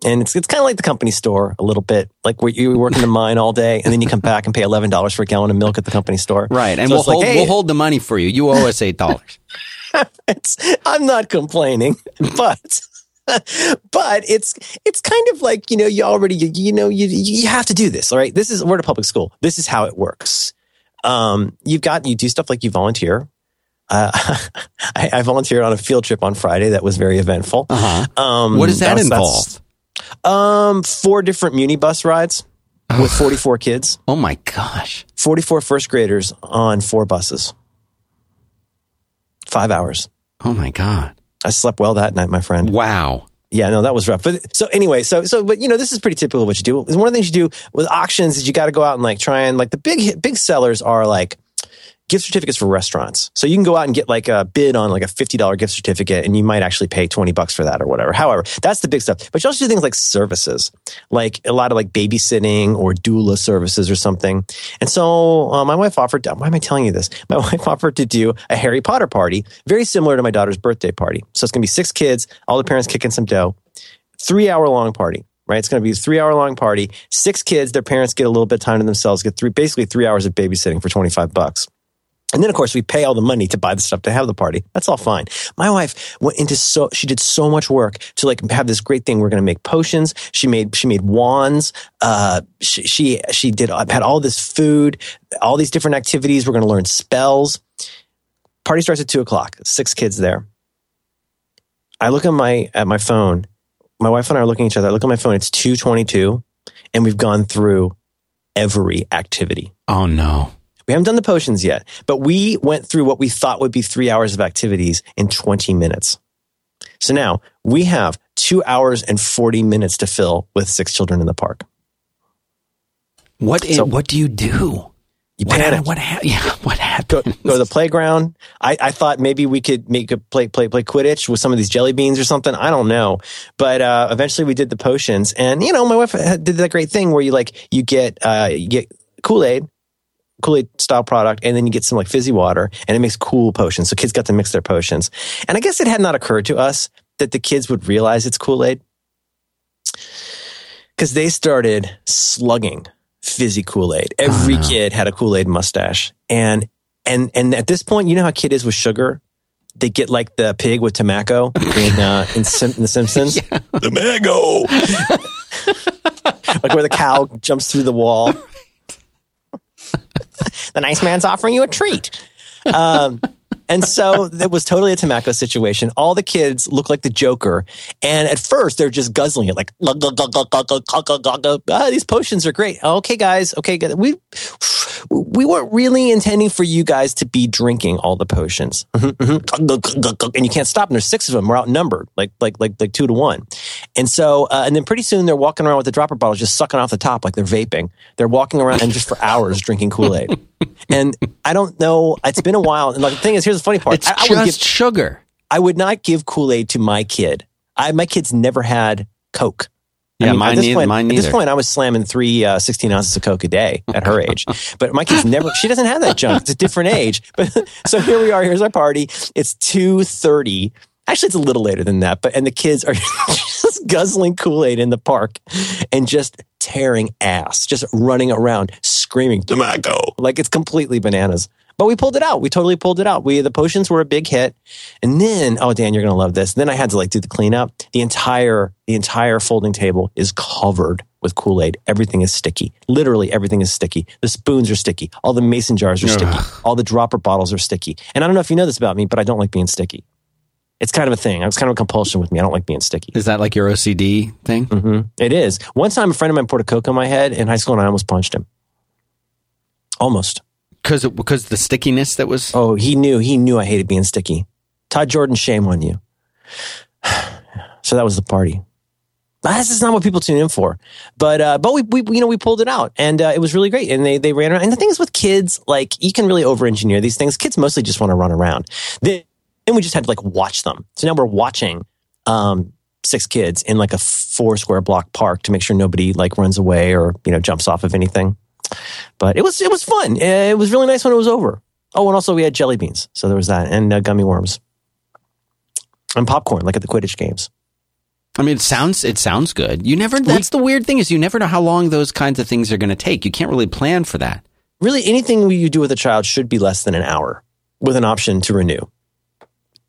and it's it's kind of like the company store a little bit, like where you work in the mine all day, and then you come [laughs] back and pay eleven dollars for a gallon of milk at the company store. Right, and So we'll it's like, hold hey, we'll hold the money for you. You owe us eight dollars. [laughs] I'm not complaining, [laughs] but. but it's it's kind of like you know you already you, you know you you have to do this all right this is we're at a public school this is how it works um you've got you do stuff like you volunteer uh, [laughs] I, I volunteered on a field trip on Friday that was very eventful. Uh-huh. Um, What does that, was- involve? Um, four different muni bus rides with 44 kids, Oh my gosh. 44 first graders on four buses. Five hours. Oh my god. I slept well that night, my friend. Wow. Yeah, no, that was rough. But so anyway, so so but you know, this is pretty typical of what you do. One of the things you do with auctions is you got to go out and like try and like the big big sellers are like gift certificates for restaurants. So you can go out and get like a bid on like a $50 gift certificate and you might actually pay 20 bucks for that or whatever. However, that's the big stuff. But you also do things like services, like a lot of like babysitting or doula services or something. And so uh, my wife offered, why am I telling you this? [laughs] My wife offered to do a Harry Potter party, very similar to my daughter's birthday party. So it's going to be six kids, all the parents kicking some dough, three hour long party. Right, it's going to be a three hour long party. Six kids, their parents get a little bit of time to themselves, get three, basically three hours of babysitting for twenty five bucks. And then, of course, we pay all the money to buy the stuff to have the party. That's all fine. My wife went into so she did so much work to like have this great thing. We're going to make potions. She made she made wands. Uh, she she she did had all this food, all these different activities. We're going to learn spells. Party starts at two o'clock. Six kids there. I look at my at my phone. My wife and I are looking at each other. I look at my phone. It's two twenty two, and we've gone through every activity. Oh no. We haven't done the potions yet, but we went through what we thought would be three hours of activities in 20 minutes. So now we have two hours and 40 minutes to fill with six children in the park. What So- what do you do? You What panic. What happened? Yeah, [laughs] what Go, happened? go to the playground. I, I thought maybe we could make a play, play, play Quidditch with some of these jelly beans or something. I don't know. But, uh, eventually we did the potions and, you know, my wife did that great thing where you like, you get, uh, you get Kool-Aid, Kool-Aid style product, and then you get some like fizzy water and it makes cool potions. So kids got to mix their potions. And I guess it had not occurred to us that the kids would realize it's Kool-Aid because they started slugging fizzy Kool-Aid. Every kid had a Kool-Aid mustache. And and and at this point, you know how kid is with sugar? They get like the pig with tobacco in uh, in, Sim- in The Simpsons. [laughs] The mango, [laughs] like where the cow jumps through the wall. [laughs] the nice man's offering you a treat. Um, and so it was totally a tomacco situation. All the kids look like the Joker. And at first, they're just guzzling it like, ah, these potions are great. Okay, guys. Okay. We, we weren't really intending for you guys to be drinking all the potions. Mm-hmm, mm-hmm. and you can't stop. And there's six of them. We're outnumbered like, like, like, like two to one. And so, uh, and then pretty soon they're walking around with the dropper bottles just sucking off the top like they're vaping. They're walking around and just for hours drinking Kool Aid. [laughs] And I don't know. It's been a while. And like the thing is, here's the funny part. It's I, I would just give, sugar. I would not give Kool Aid to my kid. I, my kids never had Coke. I Yeah, mean, mine at this neither- point, mine At this point, I was slamming three uh, 16 ounces of Coke a day at her age. [laughs] But my kids never, she doesn't have that junk. It's a different age. [laughs] But so here we are. Here's our party. It's 2.30. Actually, it's a little later than that. But, and the kids are [laughs] just guzzling Kool-Aid in the park and just tearing ass, just running around screaming tobacco. Like it's completely bananas. But we pulled it out. We totally pulled it out. We the potions were a big hit, and then oh Dan, you're gonna love this. Then I had to like do the cleanup. The entire the entire folding table is covered with Kool Aid. Everything is sticky. Literally everything is sticky. The spoons are sticky. All the mason jars are sticky. All the dropper bottles are sticky. And I don't know if you know this about me, but I don't like being sticky. It's kind of a thing. It's kind of a compulsion with me. I don't like being sticky. Is that like your OCD thing? hmm It is. One time, a friend of mine poured a Coke on my head in high school, and I almost punched him. Almost. Because because the stickiness that was. Oh, he knew. He knew I hated being sticky. Todd Jordan, shame on you. [sighs] so that was the party. This is not what people tune in for, but uh, but we, we you know we pulled it out and uh, it was really great and they they ran around and the thing is with kids like you can really over engineer these things kids mostly just want to run around then, then we just had to like watch them so now we're watching um, six kids in like a four square block park to make sure nobody like runs away or you know jumps off of anything but it was it was fun Uh, it was really nice when it was over oh and also we had jelly beans so there was that and uh, gummy worms and popcorn like at the quidditch games I mean, it sounds it sounds good. You never. That's the weird thing is you never know how long those kinds of things are going to take. You can't really plan for that. really anything you do with a child should be less than an hour with an option to renew.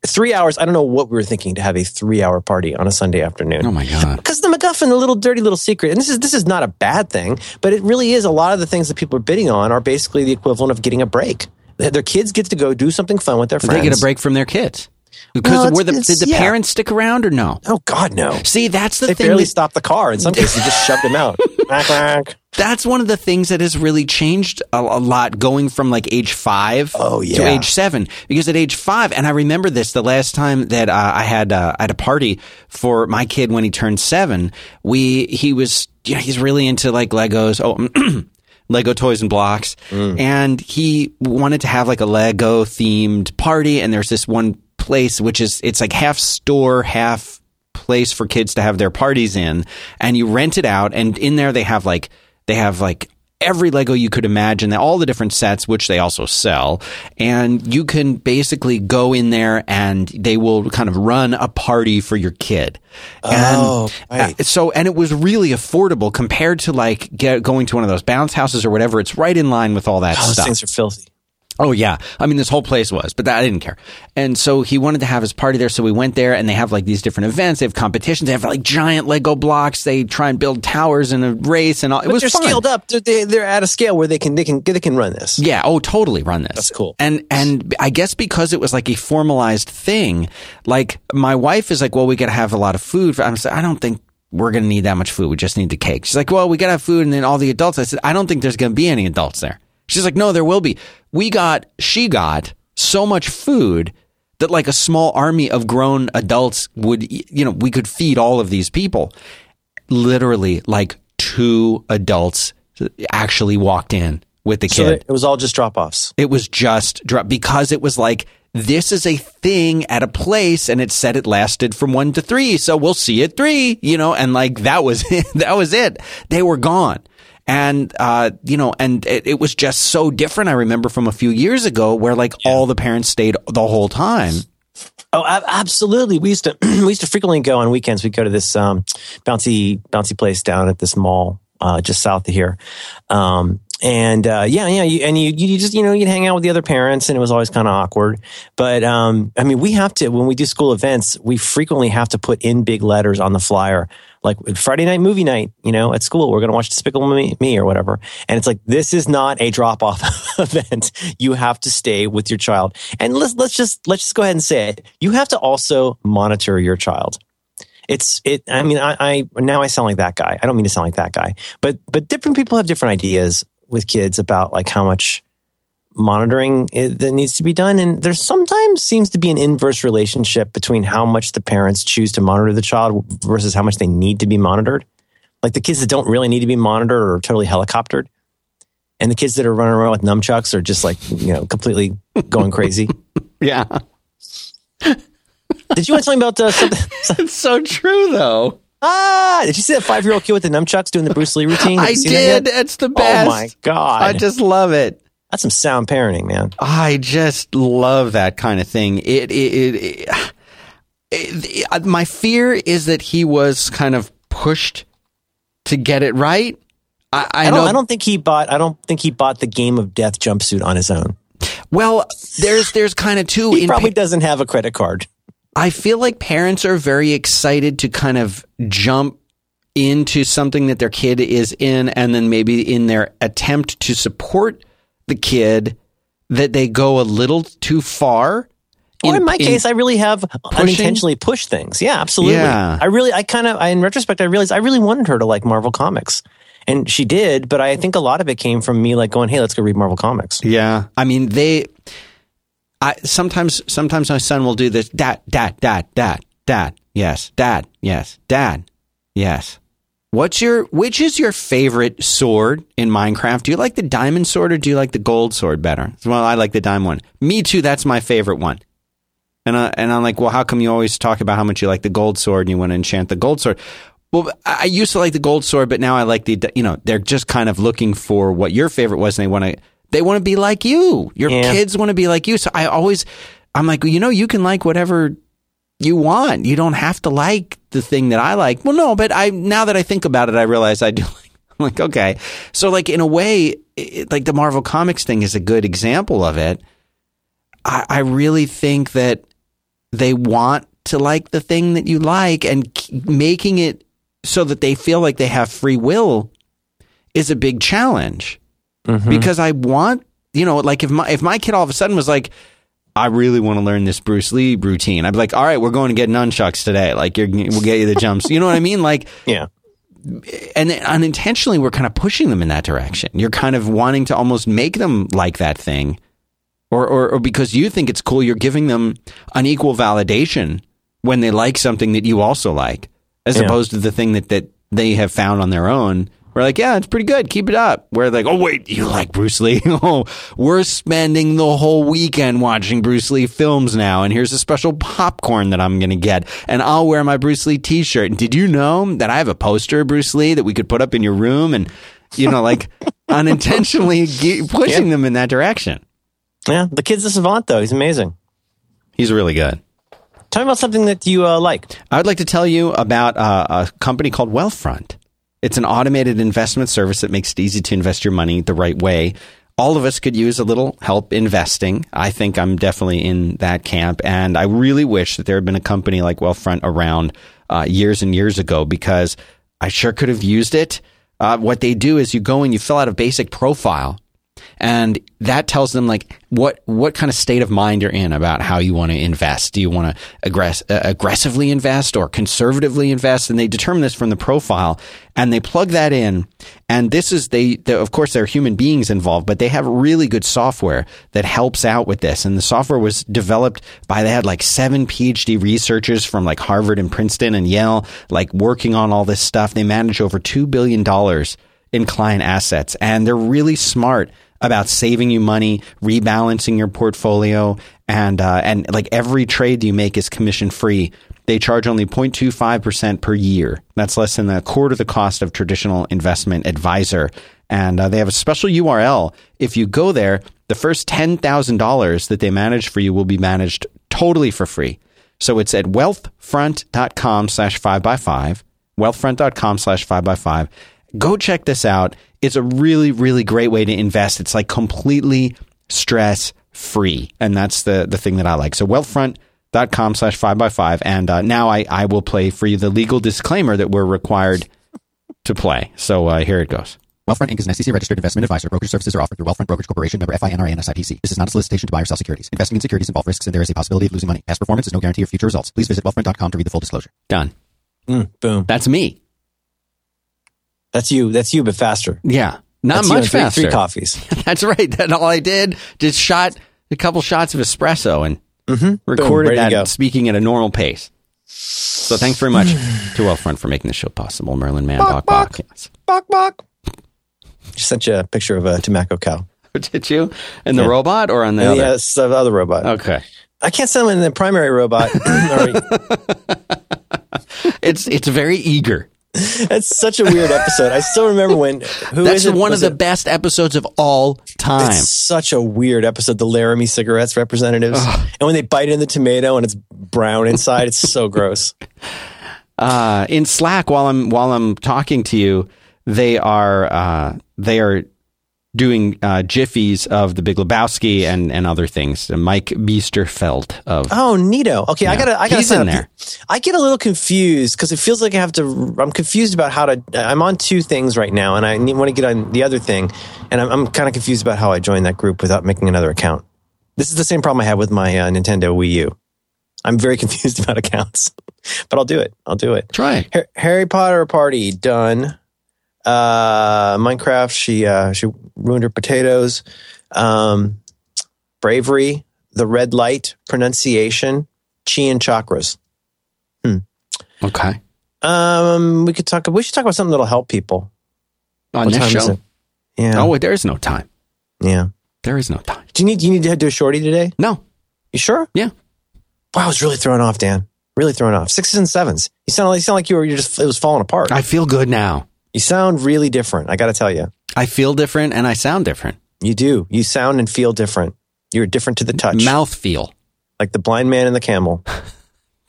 Three hours, I don't know what we were thinking to have a three hour party on a Sunday afternoon. Oh my god. Because the MacGuffin, the little dirty little secret, and this is this is not a bad thing, but it really is. A lot of the things that people are bidding on are basically the equivalent of getting a break. Their kids get to go do something fun with their friends. They get a break from their kids. Because Well, were the, did the yeah. parents stick around or no? Oh God, no! See, that's the They thing. barely that- stopped the car. In some [laughs] cases, just shoved him out. Quack, quack. That's one of the things that has really changed a, a lot going from like age five Oh, to age seven. Because at age five, and I remember this the last time that uh, I had uh, I had a party for my kid when he turned seven. We he was you know he's really into like Legos. Oh. [clears throat] Lego toys and blocks. And he wanted to have like a Lego themed party. And there's this one place, which is, it's like half store, half place for kids to have their parties in. And you rent it out. And in there, they have like, they have like every Lego you could imagine, all the different sets, which they also sell. And you can basically go in there and they will kind of run a party for your kid. Oh, right. uh, so, and it was really affordable compared to like get, going to one of those bounce houses or whatever. It's right in line with all that Oh, those stuff. things are filthy. Oh yeah, I mean this whole place was, but that, I didn't care. And so he wanted to have his party there, so we went there, and they have like these different events. They have competitions. They have like giant Lego blocks. They try and build towers in a race, and all. It But was they're fun. scaled up. They're, they- they're at a scale where they can they can they can run this. Yeah. Oh, totally. Run this. That's cool. And and I guess because it was like a formalized thing, like my wife is like, well, we got to have a lot of food. I'm saying, I don't think we're going to need that much food. We just need the cake. She's like, well, we got to have food, and then all the adults. I said, I don't think there's going to be any adults there. She's like, no, there will be. We got, she got so much food that like a small army of grown adults would, you know, we could feed all of these people. Literally, like two adults actually walked in with the So kid it was all just drop offs. it was just drop because it was like this is a thing at a place and it said it lasted from one to three so we'll see at three you know and like that was it [laughs] that was it they were gone and uh you know and it, it was just so different i remember from a few years ago where like all the parents stayed the whole time Oh, absolutely. We used to [clears throat] we used to frequently go on weekends. We'd go to this um, bouncy bouncy place down at this mall uh, just south of here. Um, and uh, yeah, yeah, you, and you you just you know you'd hang out with the other parents, and it was always kind of awkward. But um, I mean, we have to when we do school events, we frequently have to put in big letters on the flyer, like Friday night movie night. You know, at school, we're going to watch Despicable Me, Me or whatever. And it's like this is not a drop off [laughs] event. You have to stay with your child, and let's let's just let's just go ahead and say it. You have to also monitor your child it's it i mean I, I now i sound like that guy i don't mean to sound like that guy but but different people have different ideas with kids about like how much monitoring i- that needs to be done. And there sometimes seems to be an inverse relationship between how much the parents choose to monitor the child versus how much they need to be monitored. Like the kids that don't really need to be monitored are totally helicoptered. And the kids that are running around with nunchucks are just like you know completely going crazy. [laughs] Yeah. Did you want to tell me about uh, something? [laughs] It's so true though Ah, did you see that five year old kid with the nunchucks doing the Bruce Lee routine? I you seen that yet? did it's the best Oh my god, i just love it that's some sound parenting, man. I just love that kind of thing. It, it, it, it, my fear is that he was kind of pushed to get it right. I, I, I don't. I don't think he bought. I don't think he bought the game of death jumpsuit on his own. Well, there's there's kind of two. He in probably pa- doesn't have a credit card. I feel like parents are very excited to kind of jump into something that their kid is in, and then maybe in their attempt to support the kid, that they go a little too far. Or in, my case, I really have pushing? unintentionally pushed things. Yeah, absolutely. Yeah. I really, I kind of, in retrospect, I realized I really wanted her to like Marvel Comics. And she did, but I think a lot of it came from me like going, hey, let's go read Marvel Comics. Yeah, I mean they. I sometimes sometimes my son will do this. Dad, dad, dad, dad, dad. Yes, dad. Yes, dad. Yes. What's your which is your favorite sword in Minecraft? Do you like the diamond sword or do you like the gold sword better? Well, I like the diamond one. Me too. That's my favorite one. And I, and I'm like, well, how come you always talk about how much you like the gold sword and you want to enchant the gold sword? Well, I used to like the gold sword, but now I like the you know they're just kind of looking for what your favorite was, and they want to they want to be like you. Your Yeah. kids want to be like you. So I always I'm like, well, you know, you can like whatever you want. You don't have to like the thing that I like. Well, no, but I now that I think about it, I realize I do. [laughs] Like, I'm like, okay, so like in a way, it, like the Marvel Comics thing is a good example of it. I, I really think that they want to like the thing that you like, and k- making it so that they feel like they have free will is a big challenge. Mm-hmm. Because I want, you know, like if my if my kid all of a sudden was like, I really want to learn this Bruce Lee routine. I'd be like, all right, we're going to get nunchucks today. Like, you're, we'll get you the jumps. You know what I mean? Like, [laughs] Yeah. and then unintentionally, we're kind of pushing them in that direction. You're kind of wanting to almost make them like that thing, or, or, or because you think it's cool, you're giving them unequal validation when they like something that you also like, as Yeah. opposed to the thing that, that they have found on their own. We're like, yeah, it's pretty good. Keep it up. We're like, oh wait, you like Bruce Lee? [laughs] oh, we're spending the whole weekend watching Bruce Lee films now, and here's a special popcorn that I'm gonna get, and I'll wear my Bruce Lee T-shirt. And did you know that I have a poster of Bruce Lee that we could put up in your room, and you know, like [laughs] unintentionally pushing them in that direction? Yeah. The kid's a savant, though. He's amazing. He's really good. Tell me about something that you uh, like. I would like to tell you about uh, a company called Wealthfront. It's an automated investment service that makes it easy to invest your money the right way. All of us could use a little help investing. I think I'm definitely in that camp. And I really wish that there had been a company like Wealthfront around uh, years and years ago because I sure could have used it. Uh, what they do is you go and you fill out a basic profile and that tells them like what what kind of state of mind you're in about how you want to invest. Do you want to aggress, uh, aggressively invest or conservatively invest? And they determine this from the profile, and they plug that in. And this is they, they of course there are human beings involved, but they have really good software that helps out with this. And the software was developed by they had like seven PhD researchers from like Harvard and Princeton and Yale, like working on all this stuff. They manage over two billion dollars in client assets, and they're really smart about saving you money, rebalancing your portfolio, and uh, and like every trade you make is commission free. They charge only 0.25 percent per year. That's less than a quarter the cost of traditional investment advisor. And uh, they have a special URL. If you go there, the first ten thousand dollars that they manage for you will be managed totally for free. So it's at wealthfront.com slash five by five, wealthfront.com slash five by five. Go check this out. It's a really, really great way to invest. It's like completely stress free. And that's the, the thing that I like. So wealthfront.com slash five by five. And uh, now I, I will play for you the legal disclaimer that we're required to play. So uh, here it goes. Wealthfront Inc. is an SEC registered investment advisor. Brokerage services are offered through Wealthfront Brokerage Corporation, member FINRA and SIPC. This is not a solicitation to buy or sell securities. Investing in securities involves risks and there is a possibility of losing money. Past performance is no guarantee of future results. Please visit wealthfront.com to read the full disclosure. Done. Mm, boom. That's me. That's you. That's you, but faster. Yeah. Not That's much and three, faster. Three coffees. [laughs] That's right. That all I did just shot a couple shots of espresso and Mm-hmm. recorded ready to go. that speaking at a normal pace. So thanks very much to Wealthfront for making the show possible. Merlin Mann, Bok Bok. Yes. Bok bok. Just sent you a picture of a tobacco cow. [laughs] Did you? And the Yeah. robot or on the And other? yeah, it's the other robot. Okay. I can't send him in the primary robot. [laughs] It's it's very eager. [laughs] That's such a weird episode. I still remember when. Who That's one of the it- best episodes of all time. It's such a weird episode. The Laramie cigarettes representatives, and when they bite in the tomato and it's brown inside, it's so gross. [laughs] uh, in Slack while I'm while I'm talking to you, they are uh, they are doing uh, jiffies of the Big Lebowski and and other things. Mike Biesterfeld of Oh, Nito. Okay, I gotta, I gotta He's in there. I get a little confused because it feels like I have to. I'm confused about how to. I'm on two things right now, and I want to get on the other thing, and I'm, I'm kind of confused about how I join that group without making another account. This is the same problem I had with my uh, Nintendo Wii U. I'm very [laughs] confused about accounts, but I'll do it. I'll do it. try. Har- Harry Potter party done. Uh, Minecraft. She uh, she ruined her potatoes. Um, bravery. The red light. Pronunciation. Chi and chakras. Okay, Um, we could talk. We should talk about something that'll help people. on What this show. Yeah. Oh, wait, there is no time. yeah. There is no time. Do you need? Do you need to do a shorty today? No. You sure? Yeah. Wow, I was really thrown off, Dan. Really thrown off. Sixes and sevens. You sound like you sound like you were. You just. It was falling apart. I feel good now. You sound really different. I got to tell you. I feel different and I sound different. You do. You sound and feel different. You're different to the touch. Mouth feel. like the blind man and the camel. [laughs]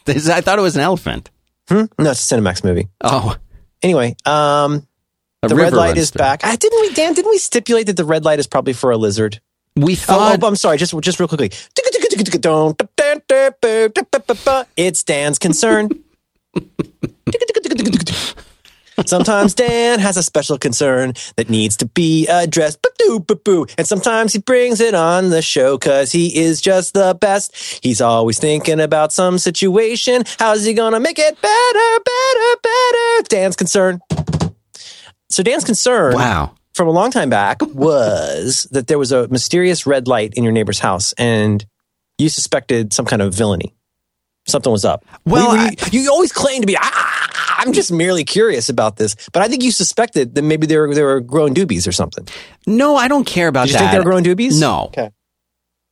This, I thought it was an elephant. Hmm? No, it's a Cinemax movie. Oh, Anyway, um, the red light is through. back. I didn't we, Dan? Didn't we stipulate that the red light is probably for a lizard? We Oh, thought oh, I'm sorry. Just, just real quickly. It's Dan's concern. Sometimes Dan has a special concern that needs to be addressed. Ba-doo, ba-boo. And sometimes he brings it on the show because he is just the best. He's always thinking about some situation. How's he going to make it better, better, better? Dan's concern. So Dan's concern wow. from a long time back was that there was a mysterious red light in your neighbor's house and you suspected some kind of villainy. Something was up. Well, We- we- I- you always claim to be, ah, I'm just merely curious about this. But I think you suspected that maybe they were, they were growing doobies or something. No, I don't care about Did you that. think they were growing doobies? No. Okay.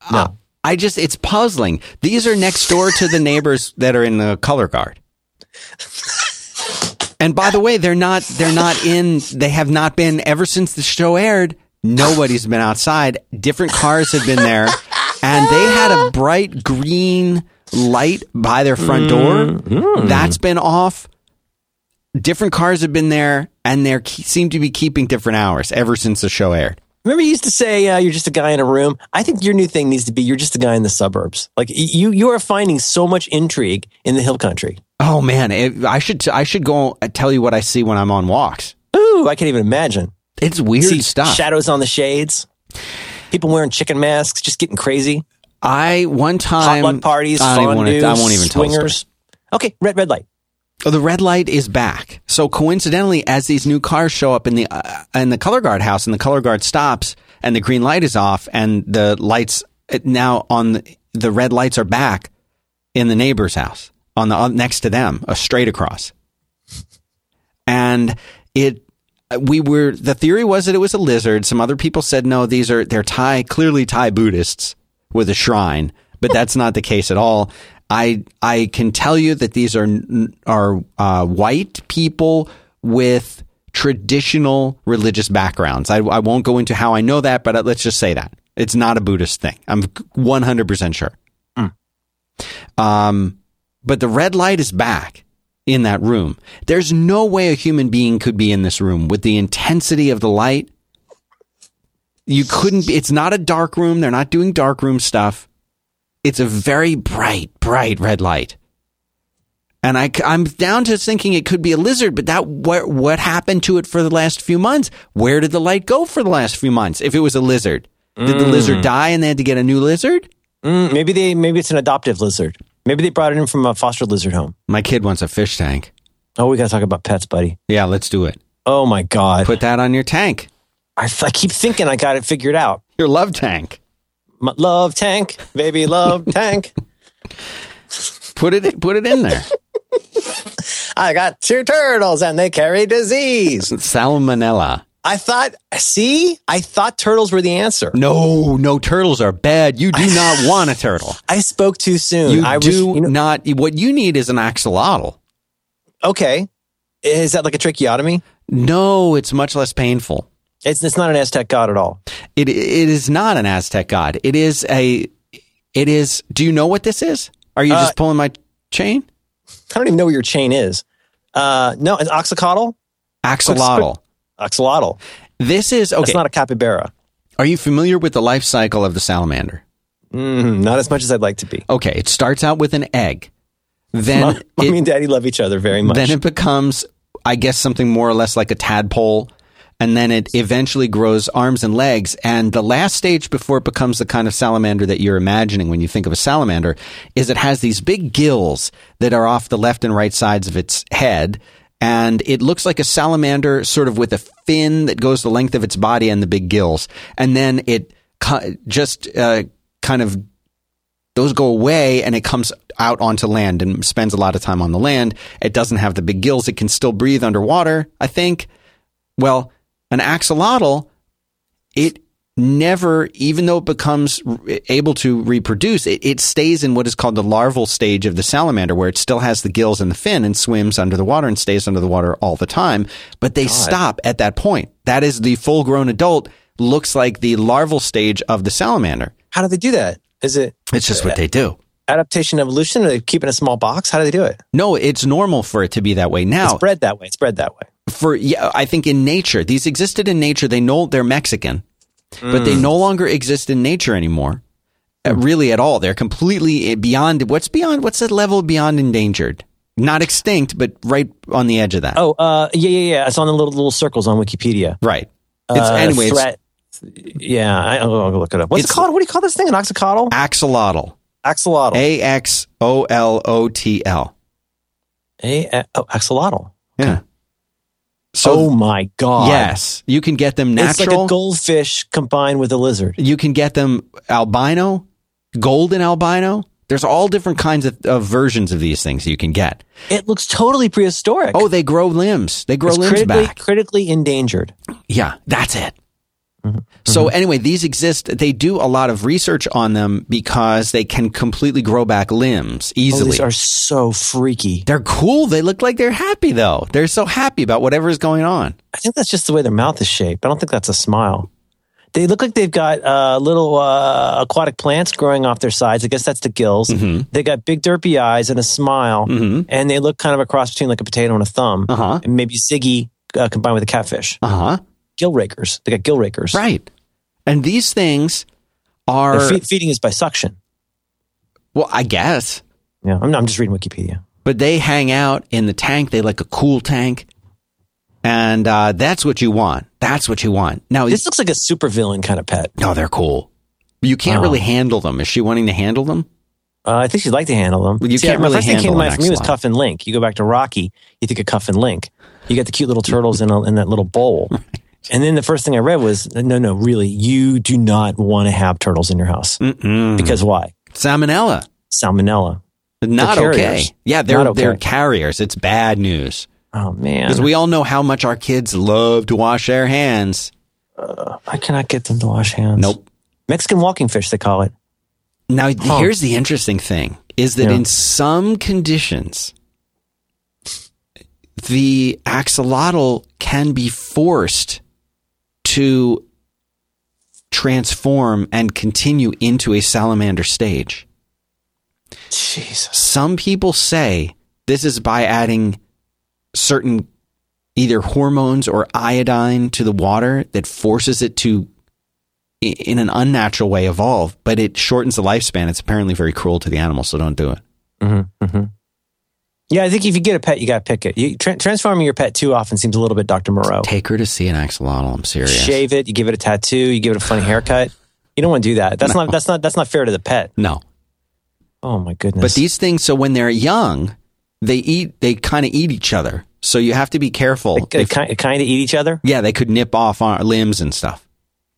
Uh, I just, it's puzzling. These are next door to the neighbors that are in the color guard. And by the way, they're not, they're not in, they have not been ever since the show aired. Nobody's been outside. Different cars have been there and they had a bright green light by their front door. That's been off. Different cars have been there and they seem to be keeping different hours ever since the show aired. Remember, you used to say uh, you're just a guy in a room. I think your new thing needs to be you're just a guy in the suburbs. Like you, you are finding so much intrigue in the hill country. Oh man, it, I should I should go tell you what I see when I'm on walks. Ooh, I can't even imagine. It's weird See stuff. shadows on the shades. People wearing chicken masks, just getting crazy. I one time Potluck parties, I fondue, I won't even tell swingers. Okay, red red light. The red light is back. So coincidentally, as these new cars show up in the uh, in the color guard house, and the color guard stops, and the green light is off, and the lights uh, now on the, the red lights are back in the neighbor's house on the next to them, uh, straight across, and it. We were the theory was that it was a lizard. Some other people said no, these are they're Thai, clearly Thai Buddhists with a shrine, but that's not the case at all. I I can tell you that these are are uh, white people with traditional religious backgrounds. I, I won't go into how I know that, but uh, let's just say that it's not a Buddhist thing. I'm 100 percent sure. Um, but the red light is back in that room. There's no way a human being could be in this room with the intensity of the light. You couldn't be, it's not a dark room. They're not doing dark room stuff. It's a very bright, bright red light. And I, I'm down to thinking it could be a lizard, but that what, what happened to it for the last few months? Where did the light go for the last few months? If it was a lizard, did the lizard die and they had to get a new lizard? Mm, maybe they maybe it's an adoptive lizard. Maybe they brought it in from a foster lizard home. My kid wants a fish tank. Oh, we got to talk about pets, buddy. Yeah, let's do it. Oh my god. Put that on your tank, I, I keep thinking I got it figured out. your love tank. My love tank, baby love tank. Put it, put it in there. I got two turtles and they carry disease. Salmonella. I thought, see, I thought turtles were the answer. No, no turtles are bad. You do not [laughs] want a turtle. I spoke too soon. You I was, do you know- not. What you need is an axolotl. okay. Is that like a tracheotomy? No, it's much less painful. It's, it's not an Aztec god at all. It it is not an Aztec god. It is a. It is. Do you know what this is? Are you Uh, just pulling my chain? I don't even know where your chain is. Uh, no, it's oxycotl. Axolotl. Axolotl. This is okay. It's not a capybara. Are you familiar with the life cycle of the salamander? Mm, not as much as I'd like to be. Okay, it starts out with an egg. Then Mom, it, mommy and daddy love each other very much. then it becomes, I guess, something more or less like a tadpole. And then it eventually grows arms and legs. And the last stage before it becomes the kind of salamander that you're imagining when you think of a salamander is it has these big gills that are off the left and right sides of its head. And it looks like a salamander sort of with a fin that goes the length of its body and the big gills. And then it just uh, kind of those go away and it comes out onto land and spends a lot of time on the land. It doesn't have the big gills. It can still breathe underwater, I think. Well, an axolotl, it never, even though it becomes able to reproduce, it, it stays in what is called the larval stage of the salamander, where it still has the gills and the fin and swims under the water and stays under the water all the time. But they stop at that point. That is the full grown adult, looks like the larval stage of the salamander. How do they do that? Is it It's just what they do. adaptation evolution? Or they keep in a small box? How do they do it? No, it's normal for it to be that way. Now, It's bred that way. It's bred that way. For yeah, I think in nature, these existed in nature. They know they're Mexican, but they no longer exist in nature anymore. uh, really at all. They're completely beyond what's beyond what's the level beyond endangered? Not extinct, but right on the edge of that. Oh, uh, yeah, yeah, yeah. It's on the little little circles on Wikipedia. Right. It's Uh, anyway, threat. Yeah, I, I'll I'll look it up. What's it called? What do you call this thing? An oxycodal? axolotl. Axolotl. A X O L O T L. A, oh, axolotl. Yeah. Oh So my god! yes, you can get them natural. it's like a goldfish combined with a lizard. you can get them albino, golden albino. There's all different kinds of, of versions of these things you can get. It looks totally prehistoric. Oh, they grow limbs. They grow it's limbs critically back. critically endangered. Yeah, that's it. So anyway, these exist. They do a lot of research on them because they can completely grow back limbs Oh, easily. these are so freaky. they're cool. They look like they're happy though. They're so happy about whatever is going on. I think that's just the way their mouth is shaped. I don't think that's a smile. They look like they've got uh, little uh, aquatic plants growing off their sides. I guess that's the gills. Mm-hmm. They got big derpy eyes and a smile, and they look kind of a cross between like a potato and a thumb, Uh-huh. and maybe Ziggy uh, combined with a catfish. Uh huh. Gill rakers. They got gill rakers. Right. And these things are fe- feeding is by suction. well, I guess, Yeah, I'm, I'm just reading Wikipedia. but they hang out in the tank. They like a cool tank, and uh, that's what you want. That's what you want. Now, This looks like a supervillain kind of pet. no, they're cool. You can't Oh. really handle them. Is she wanting to handle them? Uh, I think she'd like to handle them. Well, you See, can't my really first thing came to handle mind for me was. Cuff and Link. You go back to Rocky, you think of Cuff and Link. You got the cute little turtles in, a, in that little bowl. [laughs] And then the first thing I read was, no, no, really, you do not want to have turtles in your house. Mm-mm. Because why? Salmonella. Salmonella. Not okay. Yeah, they're okay. they're carriers. It's bad news Oh, man. because we all know how much our kids love to wash their hands. Uh, I cannot get them to wash hands. Nope. Mexican walking fish, they call it. Now, here's the interesting thing: is that Yeah. in some conditions, the axolotl can be forced to transform and continue into a salamander stage. Jesus. Some people say this is by adding certain either hormones or iodine to the water that forces it to in an unnatural way evolve, but it shortens the lifespan. It's apparently very cruel to the animal, so don't do it. Mm-hmm, mm-hmm. Yeah, I think if you get a pet, you got to pick it. You, tra- transforming your pet too often seems a little bit Dr. Moreau. Take her to see an axolotl. I'm serious. Shave it, you give it a tattoo, you give it a funny haircut. You don't want to do that. That's not that's not that's not fair to the pet. No, Oh my goodness. but these things. So when they're young, they eat. They kind of eat each other. So you have to be careful. they If- kind, of eat each other. yeah, they could nip off our limbs and stuff.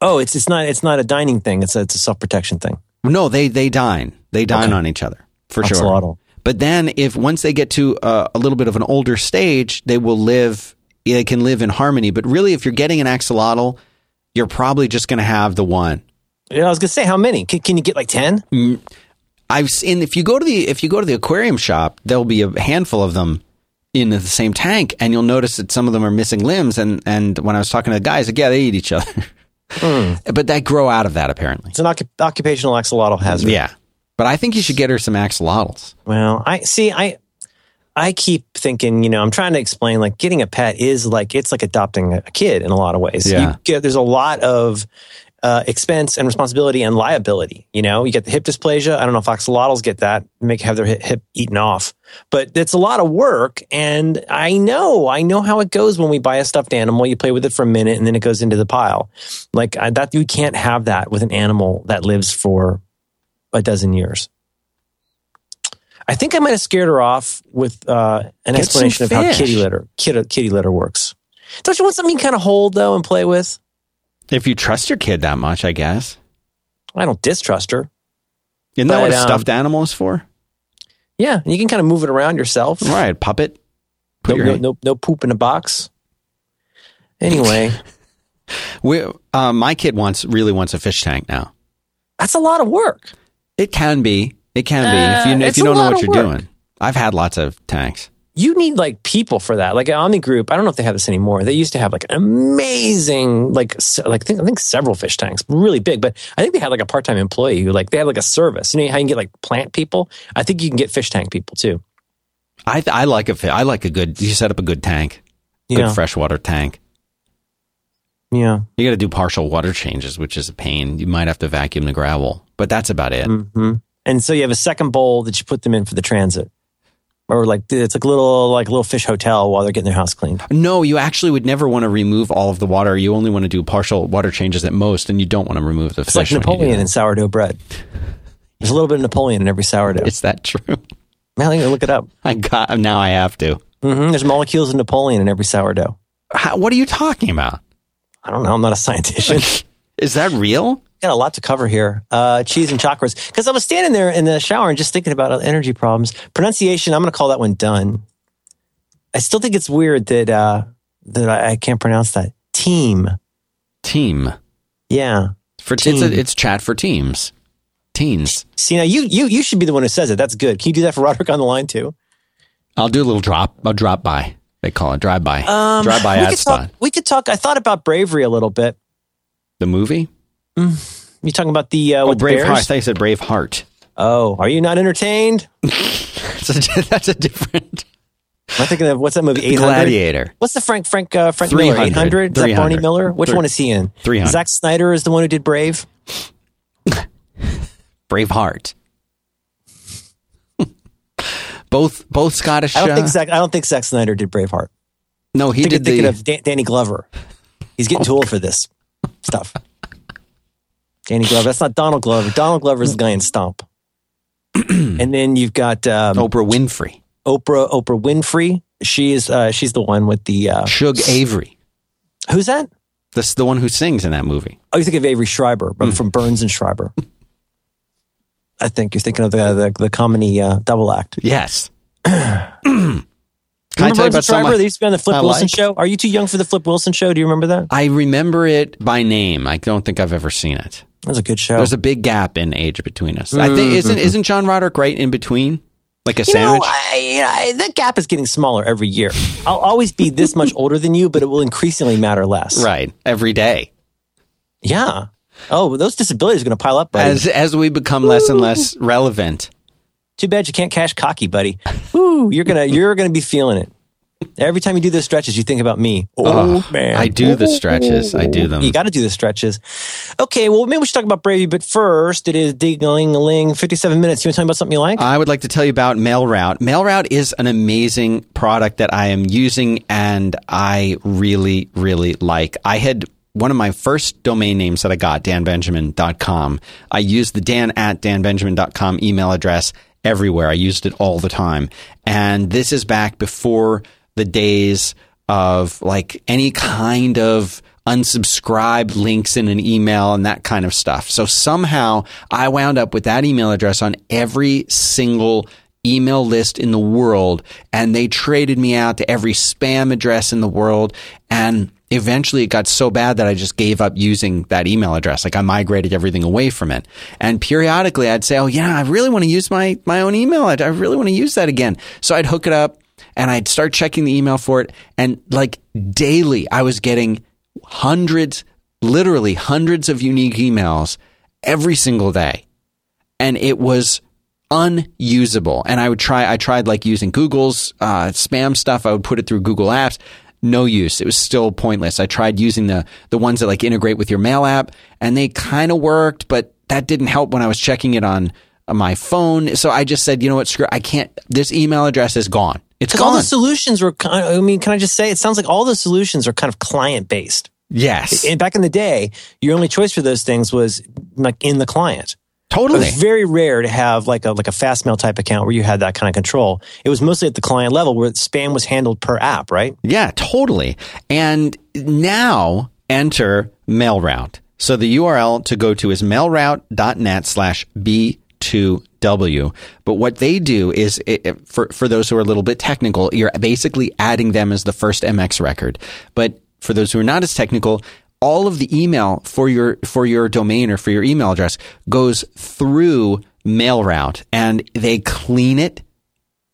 Oh, it's it's not it's not a dining thing. It's a, it's a self protection thing. No, they they dine. They dine Okay. on each other for sure. But then, if once they get to uh, a little bit of an older stage, they will live. They can live in harmony. But really, if you're getting an axolotl, you're probably just going to have the one. Yeah, I was gonna say how many? Can, can you get like ten? I've seen if you go to the if you go to the aquarium shop, there'll be a handful of them in the same tank, and you'll notice that some of them are missing limbs. And and when I was talking to the guys, like yeah, they eat each other, [laughs] but they grow out of that apparently. It's an occup- occupational axolotl hazard. Yeah, but I think you should get her some axolotls. Well, I see. I I keep thinking, you know, I'm trying to explain like getting a pet is like it's like adopting a kid in a lot of ways. Yeah. You get, there's a lot of uh, expense and responsibility and liability. You know, you get the hip dysplasia. I don't know if axolotls get that, make have their hip, hip eaten off, but it's a lot of work. And I know, I know how it goes when we buy a stuffed animal. You play with it for a minute and then it goes into the pile. Like I, that, you can't have that with an animal that lives for a dozen years. I think I might have scared her off with uh, an Get explanation of how kitty litter kitty, kitty litter works. Don't you want something you kind of hold though and play with? If you trust your kid that much, I guess. I don't distrust her. Isn't that But, what a um, stuffed animal is for? Yeah, and you can kind of move it around yourself. Right, puppet. Put No, no, no, no poop in a box. Anyway, [laughs] We, uh, my kid wants really wants a fish tank now. that's a lot of work. It can be. It can be if Uh, you if you don't know what you're work. doing. I've had lots of tanks. You need like people for that. Like Omni Group, I don't know if they have this anymore. They used to have like an amazing, like, like I think, I think several fish tanks, really big. But I think they had like a part time employee who like they had like a service. You know how you can get like plant people? I think you can get fish tank people too. I I like a I like a good. You set up a good tank, good Yeah, freshwater tank. yeah. You got to do partial water changes, which is a pain. You might have to vacuum the gravel, but that's about it. hmm And so you have a second bowl that you put them in for the transit, or like it's like a little like a little fish hotel while they're getting their house cleaned. No, you actually would never want to remove all of the water. You only want to do partial water changes at most, and you don't want to remove the It's fish. like when you do Napoleon that. in sourdough bread. There's a little bit of Napoleon in every sourdough. Is that true? [laughs] Man, I think look it up. I got now. I have to. hmm There's molecules of Napoleon in every sourdough. How, what are you talking about? I don't know. I'm not a scientist. [laughs] Is that real? Got a lot to cover here. Uh, cheese and chakras. Because I was standing there in the shower and just thinking about energy problems. Pronunciation. I'm going to call that one done. I still think it's weird that uh, that I, I can't pronounce that. Team. Team Yeah. for it's Team. a, it's chat for teams, teens. See now, you you you should be the one who says it. That's good. Can you do that for Roderick on the line too? I'll do a little drop. I'll drop by. They call it drive by. Um, drive by we ad could spot. talk. We could talk. I thought about bravery a little bit. The movie. You talking about the uh, Oh, with Brave Heart. I thought you said Brave Heart. Oh, are you not entertained? [laughs] That's a, that's a different Am I thinking of what's that movie? Eight hundred. Gladiator. What's the Frank Frank uh, Frank Miller? 300. Eight hundred. Is that Barney Miller? Which Three- one is he in? 300. Zack Snyder is the one who did Brave. [laughs] Brave Heart. [laughs] both both Scottish. I don't uh, think Zack. I don't think Zack Snyder did Braveheart. no, he He did thinking the. of Dan- Danny Glover. He's getting too old for this stuff. Danny Glover. That's not Donald Glover. Donald Glover is the guy in Stomp. [clears throat] and then you've got um, Oprah Winfrey, Oprah Oprah Winfrey. She is uh, she's the one with the uh, Shug Avery. who's that? This the one who sings in that movie. Oh, you think of Avery Schreiber, but from Burns and Schreiber. I think you're thinking of the the, the comedy uh, double act. Yes. [clears throat] Can I Remember tell you about? Schreiber? They used to be on the Flip I Wilson like? show. Are you too young for the Flip Wilson show? Do you remember that? I remember it by name. I don't think I've ever seen it. That was a good show. There's a big gap in age between us. I think isn't isn't John Roderick right in between, like a Mm-hmm. you know, sandwich? I, I, that gap is getting smaller every year. I'll always be this much [laughs] older than you, but it will increasingly matter less. right, every day. Yeah. Oh, those disabilities are going to pile up, buddy. As as we become less and less relevant. Too bad you can't cash cocky, buddy. Ooh, you're gonna you're gonna be feeling it. Every time you do those stretches, you think about me. Oh Ugh, man, I do the stretches. I do them. You got to do the stretches. Okay, well maybe we should talk about Brady, but first it is ding a ling 57 minutes. You want to tell me about something you like? I would like to tell you about MailRoute. MailRoute is an amazing product that I am using and I really, really like. I had one of my first domain names that I got, danbenjamin.com. I used the dan at danbenjamin.com email address everywhere. I used it all the time. And this is back before the days of like any kind of unsubscribed links in an email and that kind of stuff. So somehow I wound up with that email address on every single email list in the world and they traded me out to every spam address in the world and eventually it got so bad that I just gave up using that email address. Like I migrated everything away from it. And periodically I'd say oh yeah I really want to use my my own email. I really want to use that again. So I'd hook it up and I'd start checking the email for it and like daily I was getting hundreds literally hundreds of unique emails every single day. And it was unusable. And I would try, I tried like using Google's uh, spam stuff. I would put it through Google Apps. no use. It was still pointless. I tried using the the ones that like integrate with your mail app, and they kind of worked, but that didn't help when I was checking it on my phone. So I just said, you know what, screw. I can't. This email address is gone. It's gone. all the solutions were kind of, I mean, can I just say, it sounds like all the solutions are kind of client based. yes, And back in the day, your only choice for those things was like in the client. It totally. was very rare to have like a like a fastmail type account where you had that kind of control. It was mostly at the client level where spam was handled per app, right? Yeah, totally. And now enter MailRoute. So the URL to go to is mailroute.net slash B2W. But what they do is, it, it- for, for those who are a little bit technical, you're basically adding them as the first MX record. But for those who are not as technical, all of the email for your for your domain or for your email address goes through MailRoute and they clean it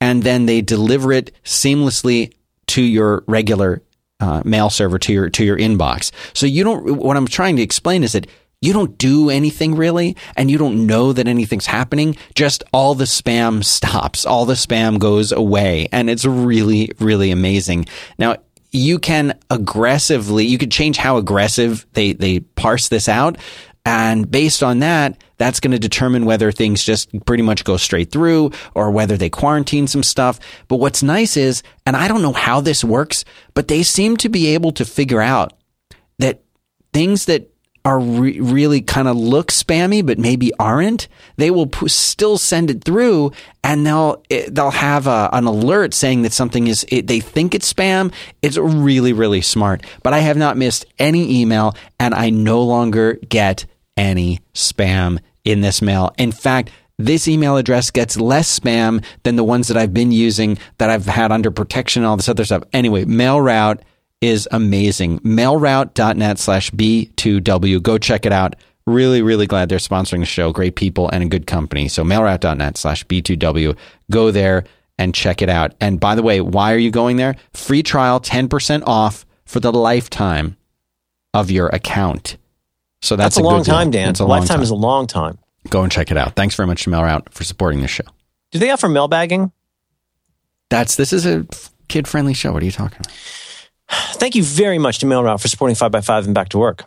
and then they deliver it seamlessly to your regular uh, mail server to your to your inbox. So you don't. What I'm trying to explain is that you don't do anything really, and you don't know that anything's happening. Just all the spam [laughs] stops, all the spam goes away, and it's really really amazing. Now you can aggressively you could change how aggressive they they parse this out and based on that, that's going to determine whether things just pretty much go straight through or whether they quarantine some stuff. But what's nice is, and I don't know how this works, but they seem to be able to figure out that things that are re- really kind of look spammy but maybe aren't they will p- still send it through and they'll it, they'll have a, an alert saying that something is it, they think it's spam. It's really really smart. But i have not missed any email and i no longer get any spam in this mail. In fact this email address gets less spam than the ones that I've been using that I've had under protection and all this other stuff. Anyway, MailRoute is amazing. Mailroute.net slash B2W. Go check it out. Really, really glad they're sponsoring the show. Great people and a good company. So mailroute.net slash B2W. Go there and check it out. And by the way, why are you going there? Free trial, 10% off for the lifetime of your account. So that's, That's, a, long good deal. time, Dan. That's a a long lifetime time. is a long time. Go and check it out. Thanks very much to MailRoute for supporting the show. Do they offer mailbagging? That's this is a kid friendly show. What are you talking about? [sighs] Thank you very much to MailRoute for supporting 5x5 and back to work.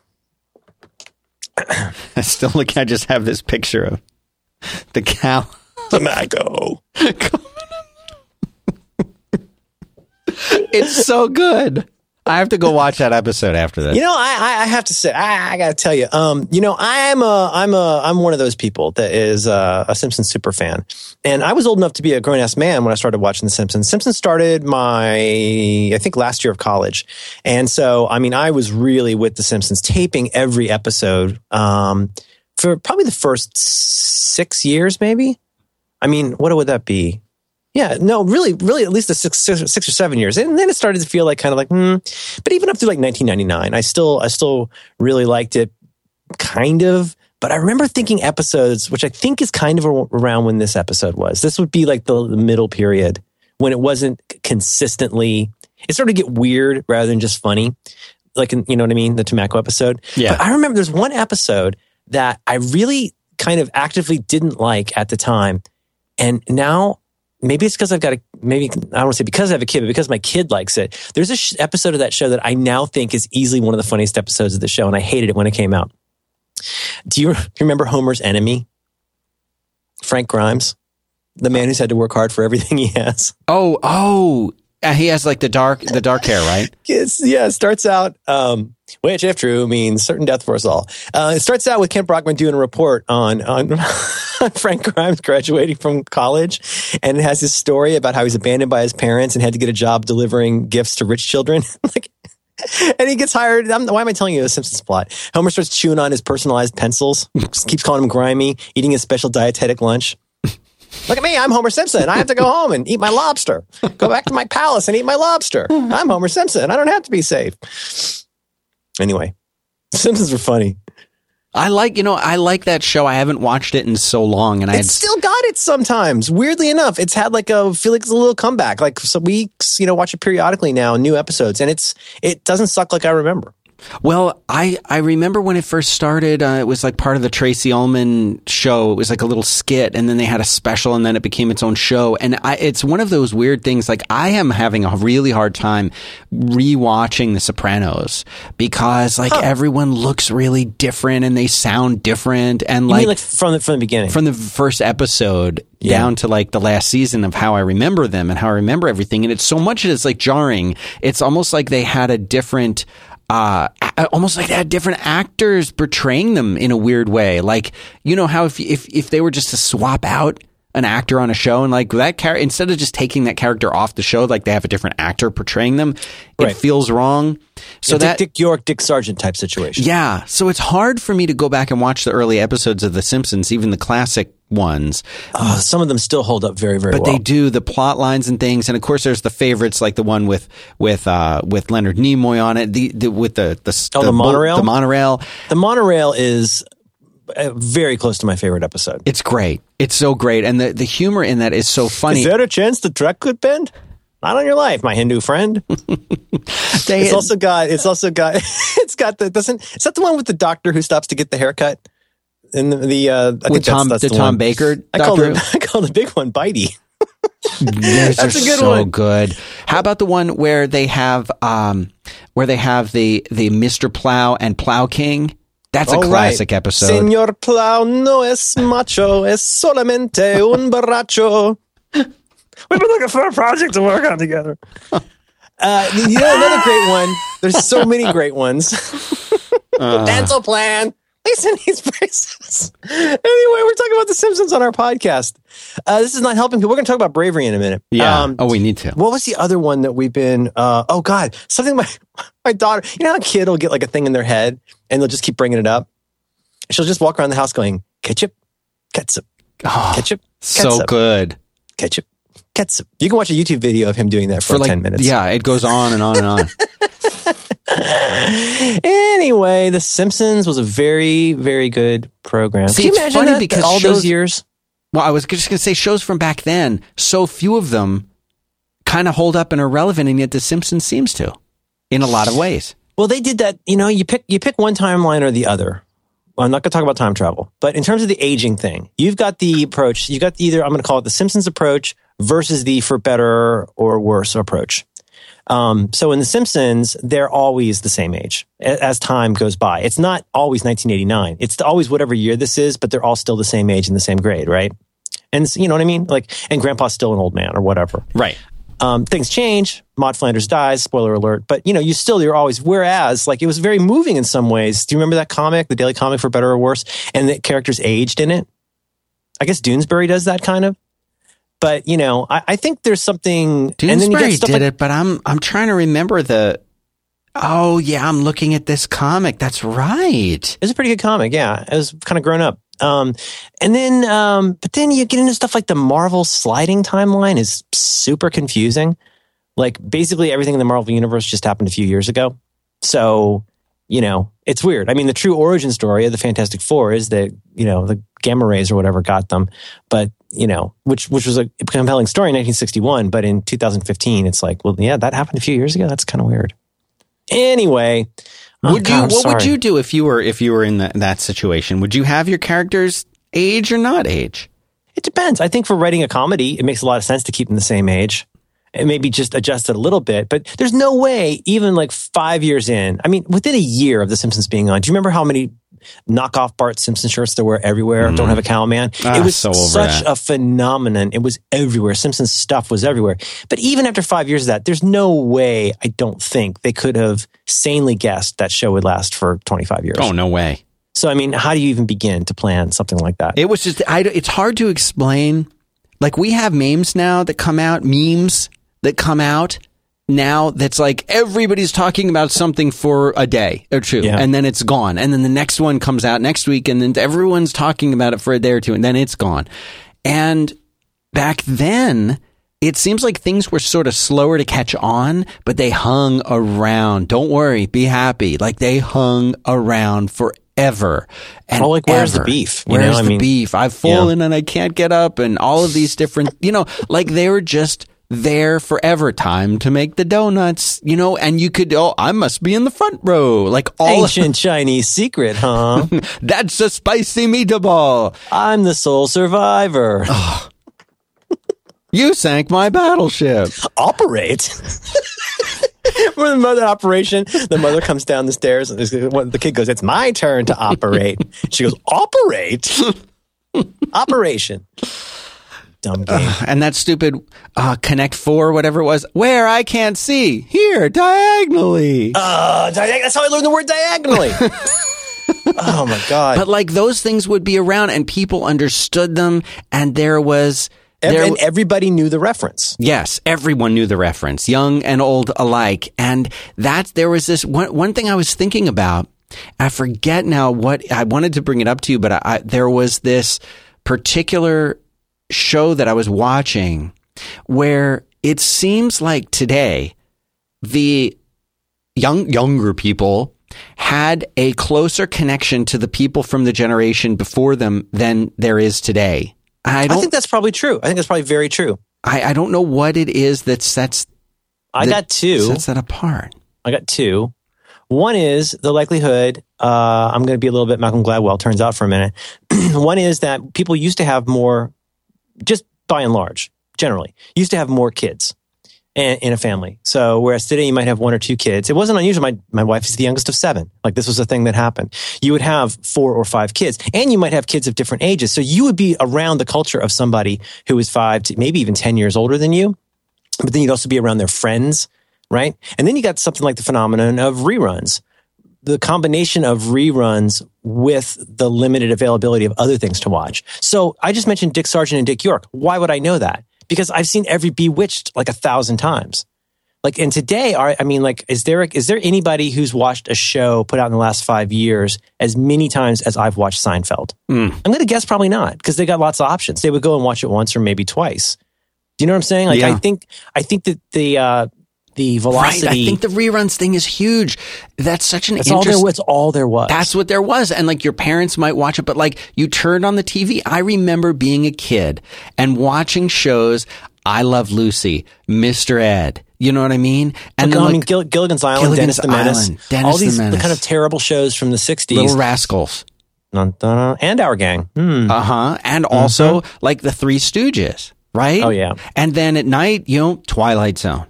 I [laughs] still look. I just have this picture of the cow. [laughs] the Tomacco. [laughs] It's so good. I have to go watch that episode after this. You know, I, I have to say, I, I got to tell you, um, you know, I'm a, I'm a, I'm one of those people that is uh, a Simpsons super fan, and I was old enough to be a grown ass man when I started watching The Simpsons. Simpsons started my, I think, last year of college, and so I mean, I was really with The Simpsons, taping every episode um, for probably the first six years, maybe. I mean, what would that be? Yeah, no, really, really, at least the six, six, or seven years, and then it started to feel like kind of like, hmm. But even up to like 1999, I still, I still really liked it, kind of. But I remember thinking episodes, which I think is kind of around when this episode was. This would be like the, the middle period when it wasn't consistently. It started to get weird rather than just funny, like in, you know what I mean, the tomacco episode. Yeah. But I remember there's one episode that I really kind of actively didn't like at the time, and now maybe it's because I've got a maybe I don't want to say because I have a kid, but because my kid likes it. There's a sh- episode of that show that I now think is easily one of the funniest episodes of the show, and I hated it when it came out. Do you, do [laughs] you remember Homer's enemy, Frank Grimes, the man who's had to work hard for everything he has? Oh, oh, uh, he has like the dark, the dark hair, right? [laughs] It's, yeah, it starts out, um, which, if true, means certain death for us all. Uh, it starts out with Kent Brockman doing a report on, [laughs] on Frank Grimes graduating from college. And it has this story about how he's abandoned by his parents and had to get a job delivering gifts to rich children. [laughs] like, and he gets hired. I'm, why am I telling you the Simpsons plot? Homer starts chewing on his personalized pencils, keeps calling him grimy, eating his special dietetic lunch. Look at me, I'm Homer Simpson. I have to go home and eat my lobster. Go back to my palace and eat my lobster. I'm Homer Simpson. I don't have to be safe. Anyway, [laughs] Simpsons were funny. I like, you know, I like that show. I haven't watched it in so long, and I had still got it sometimes. Weirdly enough, it's had like a feel like it's a little comeback. Like some weeks, you know, watch it periodically now, new episodes, and it's it doesn't suck like I remember. Well, I, I remember when it first started, uh, it was like part of the Tracey Ullman show. It was like a little skit and then they had a special and then it became its own show. And I, it's one of those weird things. Like I am having a really hard time rewatching The Sopranos because like everyone looks really different and they sound different. And like, mean like from the, from the beginning? from the first episode Yeah. down to like the last season of how I remember them and how I remember everything. And it's so much it's like jarring. It's almost like they had a different, uh, almost like they had different actors portraying them in a weird way. Like, you know how if, if, if they were just to swap out an actor on a show and like that character, instead of just taking that character off the show, like they have a different actor portraying them, it feels wrong. So Dick, that, Dick York, Dick Sargent type situation. yeah. So it's hard for me to go back and watch the early episodes of The Simpsons, even the classic ones. Oh, some of them still hold up very, very But well. they do the plot lines and things, and of course, there's the favorites like the one with with uh, with Leonard Nimoy on it. The, the with the the, Oh, the boat- monorail? the monorail. the monorail is uh, very close to my favorite episode. It's great. It's so great, and the the humor in that is so funny. Is there a chance the track could bend? Not on your life, my Hindu friend. [laughs] It's also got. It's also got. [laughs] It's got the. Doesn't. Is that the one with the doctor who stops to get the haircut? And the. the uh, I with think Tom that's, the Tom one. Baker. I call it. [laughs] I call the big one Bitey. Those That's a good so one. good. How about the one where they have um where they have the the Mr. Plow and Plow King? That's a All right. classic episode. Señor Plow no es macho, es solamente un [laughs] borracho. We've been looking for a project to work on together. [laughs] Uh, you know, another great one. There's so many great ones. [laughs] Uh. Dental plan. Listen, these braces. Anyway, we're talking about The Simpsons on our podcast. Uh, this is not helping people. We're going to talk about bravery in a minute. yeah. Um, oh, we need to. what was the other one that we've been? Uh, oh God, something my [laughs] my daughter. You know how a kid will get like a thing in their head and they'll just keep bringing it up. She'll just walk around the house going ketchup, ketchup, Oh, ketchup, so good. ketchup, ketchup. You can watch a YouTube video of him doing that for, For like ten minutes. Yeah, it goes on and on and on. [laughs] [laughs] Anyway, The Simpsons was a very very good program. See, Can you it's imagine funny that, because all shows- those years. Well, I was just going to say shows from back then, so few of them kind of hold up and are relevant, and yet The Simpsons seems to in a lot of ways. Well, they did that. You know, you pick you pick one timeline or the other. Well, I'm not going to talk about time travel, but in terms of the aging thing, you've got the approach. You got either I'm going to call it the Simpsons approach versus the for better or worse approach. Um, so in the Simpsons, they're always the same age as time goes by. It's not always 1989. It's always whatever year this is, but they're all still the same age and the same grade, right? And you know what I mean? Like, and Grandpa's still an old man or whatever Right. um, things change. Maud Flanders dies. Spoiler alert. But you know, you still you're always. Whereas, like, it was very moving in some ways. Do you remember that comic, the Daily Comic, for better or worse, and the characters aged in it? I guess Doonesbury does that kind of. But you know, I, I think there's something. and then you Doonesbury did like, it, but I'm I'm trying to remember the. Oh yeah, I'm looking at this comic. That's right. It's a pretty good comic. Yeah, it was kind of grown up. Um, and then, um, but then you get into stuff like the Marvel sliding timeline is super confusing. Like basically everything in the Marvel universe just happened a few years ago. So, you know, it's weird. I mean, the true origin story of the Fantastic Four is that, you know, the gamma rays or whatever got them. But, you know, which, which was a compelling story in 1961. But in 2015, it's like, well, yeah, that happened a few years ago. That's kind of weird. Anyway. oh, God, you? I'm What would you do if you were if you were in that that situation? Would you have your characters age or not age? It depends. I think for writing a comedy, it makes a lot of sense to keep them the same age. And maybe just adjust it a little bit. But there's no way, even like five years in, I mean, within a year of The Simpsons being on, do you remember how many knockoff Bart Simpson shirts there were everywhere? Don't have a cow man. Ah, it was so such that. a phenomenon. It was everywhere. Simpsons stuff was everywhere. But even after five years of that, there's no way, I don't think, they could have sanely guessed that show would last for 25 years. Oh no way. So, I mean, how do you even begin to plan something like that? It was just. I, it's hard to explain. Like we have memes now that come out, memes that come out now. That's like everybody's talking about something for a day or two, Yeah. and then it's gone. And then the next one comes out next week, and then everyone's talking about it for a day or two, and then it's gone. And back then. It seems like things were sort of slower to catch on, but they hung around. Don't worry, be happy. Like they hung around forever. And Oh, like, where's the beef? You Where's know, I the mean- beef? I've fallen and I can't get up, and all of these different, you know, like they were just there forever. Time to make the donuts, you know, and you could, oh, I must be in the front row. Like all Ancient [laughs] Chinese secret, huh? [laughs] that's a spicy meatball. I'm the sole survivor. You sank my battleship. Operate. [laughs] For the mother operation, the mother comes down the stairs and the kid goes, It's my turn to operate. She goes, Operate? Operation. Dumb game. And that stupid uh, Connect Four, whatever it was, where I can't see. Here, diagonally. Uh, diag- that's how I learned the word diagonally. [laughs] oh my God. but like those things would be around and people understood them and there was there and everybody knew the reference. Yes, everyone knew the reference, young and old alike. And that there was this one, one thing I was thinking about. I forget now what I wanted to bring it up to you, but I, I, there was this particular show that I was watching where it seems like today the young younger people had a closer connection to the people from the generation before them than there is today. I I think that's probably true. I think that's probably very true. I, I don't know what it is that sets I that got two. sets that apart. I got two. One is the likelihood. Uh, I'm going to be a little bit Malcolm Gladwell. Turns out for a minute. [clears throat] One is that people used to have more, just by and large, generally, used to have more kids in, a family. So whereas today you might have one or two kids, it wasn't unusual. My my wife is the youngest of seven. Like this was a thing that happened. You would have four or five kids, and you might have kids of different ages. So you would be around the culture of somebody who is five to maybe even ten years older than you. But then you'd also be around their friends, right? And then you got something like the phenomenon of reruns. The combination of reruns with the limited availability of other things to watch. So I just mentioned Dick Sargent and Dick York. Why would I know that? Because I've seen every Bewitched like a thousand times. Like, and today, I mean, like, is there, is there anybody who's watched a show put out in the last five years as many times as I've watched Seinfeld? I'm going to guess probably not because they got lots of options. They would go and watch it once or maybe twice. Do you know what I'm saying? Like, I think, I think that the, uh, the Right. I think the reruns thing is huge. That's such an that's all there was, all there was. That's what there was. And like your parents might watch it, but like you turned on the TV. I remember being a kid and watching shows. I Love Lucy, Mr. Ed. You know what I mean? And I then mean, like Gill- Gilligan's Island, Gilligan's Dennis the Menace, Island, Dennis all the these Menace. kind of terrible shows from the 60s. Little Rascals. Dun, dun, dun, and Our Gang. Hmm. Uh huh. And also like the Three Stooges, right? Oh, yeah. And then at night, you know, Twilight Zone.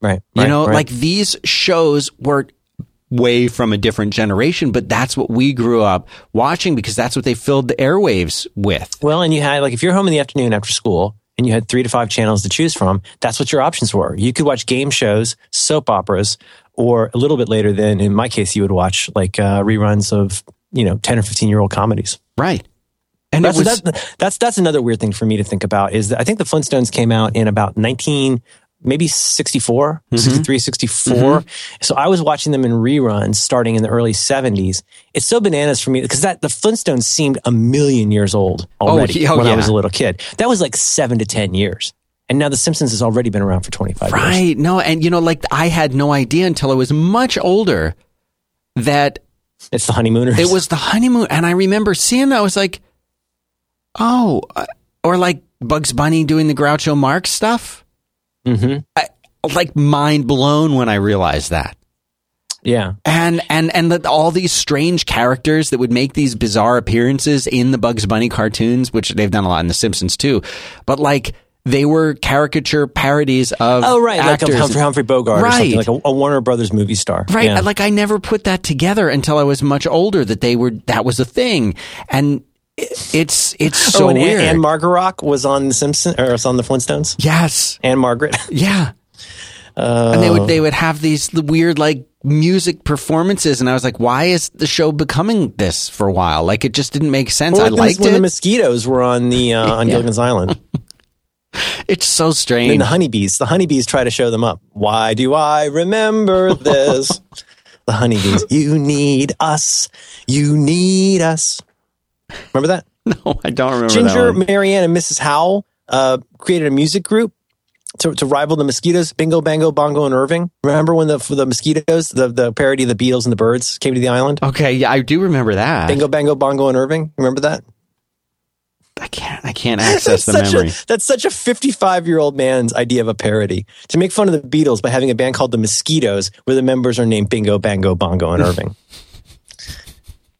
Right. You right, know, right. like these shows were way from a different generation, but that's what we grew up watching because that's what they filled the airwaves with. Well, and you had like if you're home in the afternoon after school and you had three to five channels to choose from, that's what your options were. You could watch game shows, soap operas, or a little bit later then in my case you would watch like uh, reruns of, you know, 10 or 15 year old comedies. Right. And That's, was, that's, that's, that's another weird thing for me to think about is that I think the Flintstones came out in about 19, maybe 64, Mm-hmm. 63, 64. So I was watching them in reruns starting in the early 70s. It's so bananas for me because that the Flintstones seemed a million years old already oh, when I was a little kid. That was like seven to 10 years. And now The Simpsons has already been around for 25 years. right. No, and you know, like I had no idea until I was much older that It's the honeymooners. it was the honeymoon. And I remember seeing that. I was like, oh, uh, or like Bugs Bunny doing the Groucho Marx stuff. Hmm I, like mind blown when I realized that. Yeah. and and and that all these strange characters that would make these bizarre appearances in the Bugs Bunny cartoons, which they've done a lot in The Simpsons too, but like they were caricature parodies of Oh, right. Like actors. a Humphrey, Humphrey Bogart or something, Right. like a, a Warner Brothers movie star. Right, Yeah. like I never put that together until I was much older that they were that was a thing, and it's it's so oh, and weird. Anne, Margarock was on The Simpsons or was on The Flintstones. yes, Ann-Margret. [laughs] yeah, and they would they would have these weird like music performances, and I was like, why is the show becoming this for a while? Like it just didn't make sense. I When the- liked when it. the mosquitoes were on the uh, [laughs] on Gilligan's Island. [laughs] it's so strange. And strange. the honeybees, the honeybees try to show them up. Why do I remember this? the honeybees. You need us. You need us. Remember that? [laughs] No, I don't remember Ginger. Mary Ann, and Mrs. Howell uh, created a music group to, to rival the mosquitoes. Bingo, Bango, Bongo, and Irving. Remember when the the mosquitoes, the the parody of the Beatles and the Birds came to the island? Okay, yeah, I do remember that. Bingo, Bango, Bongo, and Irving. Remember that? I can't. I can't access [laughs] the Such a- memory. that's such a 55 year old man's idea of a parody to make fun of the Beatles by having a band called the Mosquitoes, where the members are named Bingo, Bango, Bongo, and [laughs] Irving.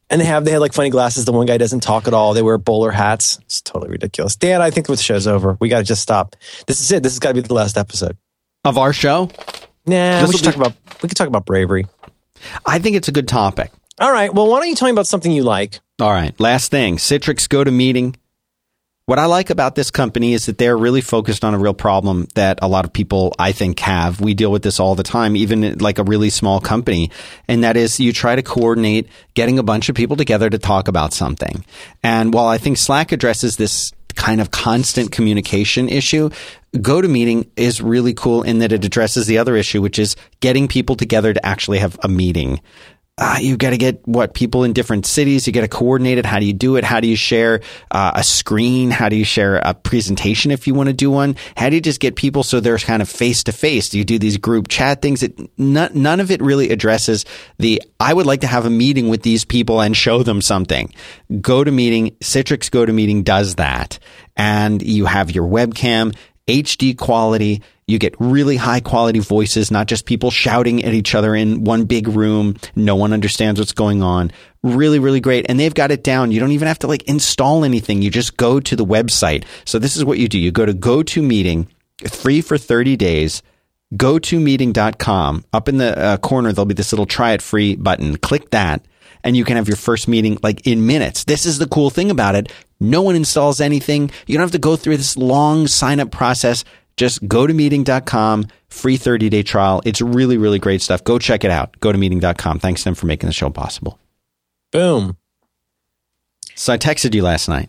And they have they have like funny glasses. The one guy doesn't talk at all. They wear bowler hats. It's totally ridiculous. Dan, I think the show's over. We got to just stop. This is it. This has got to be the last episode. Of our show, Nah, This'll we should be- talk about we could talk about bravery. I think it's a good topic. All right. Well, why don't you tell me about something you like? All right. Last thing Citrix GoToMeeting. What I like about this company is that they're really focused on a real problem that a lot of people, I think, have. We deal with this all the time, even like a really small company. And that is you try to coordinate getting a bunch of people together to talk about something. And while I think Slack addresses this kind of constant communication issue, GoToMeeting is really cool in that it addresses the other issue, which is getting people together to actually have a meeting uh, you got to get what people in different cities. You got to coordinate it. How do you do it? How do you share uh, a screen? How do you share a presentation if you want to do one? How do you just get people so they're kind of face to face? Do you do these group chat things? It, none, none of it really addresses the. I would like to have a meeting with these people and show them something. GoToMeeting. Citrix GoToMeeting does that, and you have your webcam. HD quality. You get really high quality voices, not just people shouting at each other in one big room. No one understands what's going on. Really, really great. And they've got it down. You don't even have to like install anything. You just go to the website. So this is what you do. You go to GoToMeeting, free for 30 days gotomeeting.com. Up in the uh, corner, there'll be this little try it free button. Click that and you can have your first meeting like in minutes. This is the cool thing about it. No one installs anything. You don't have to go through this long sign up process. Just go to meeting.com, free 30 day trial. It's really, really great stuff. Go check it out. Go to meeting.com. Thanks to them for making the show possible. Boom. So I texted you last night.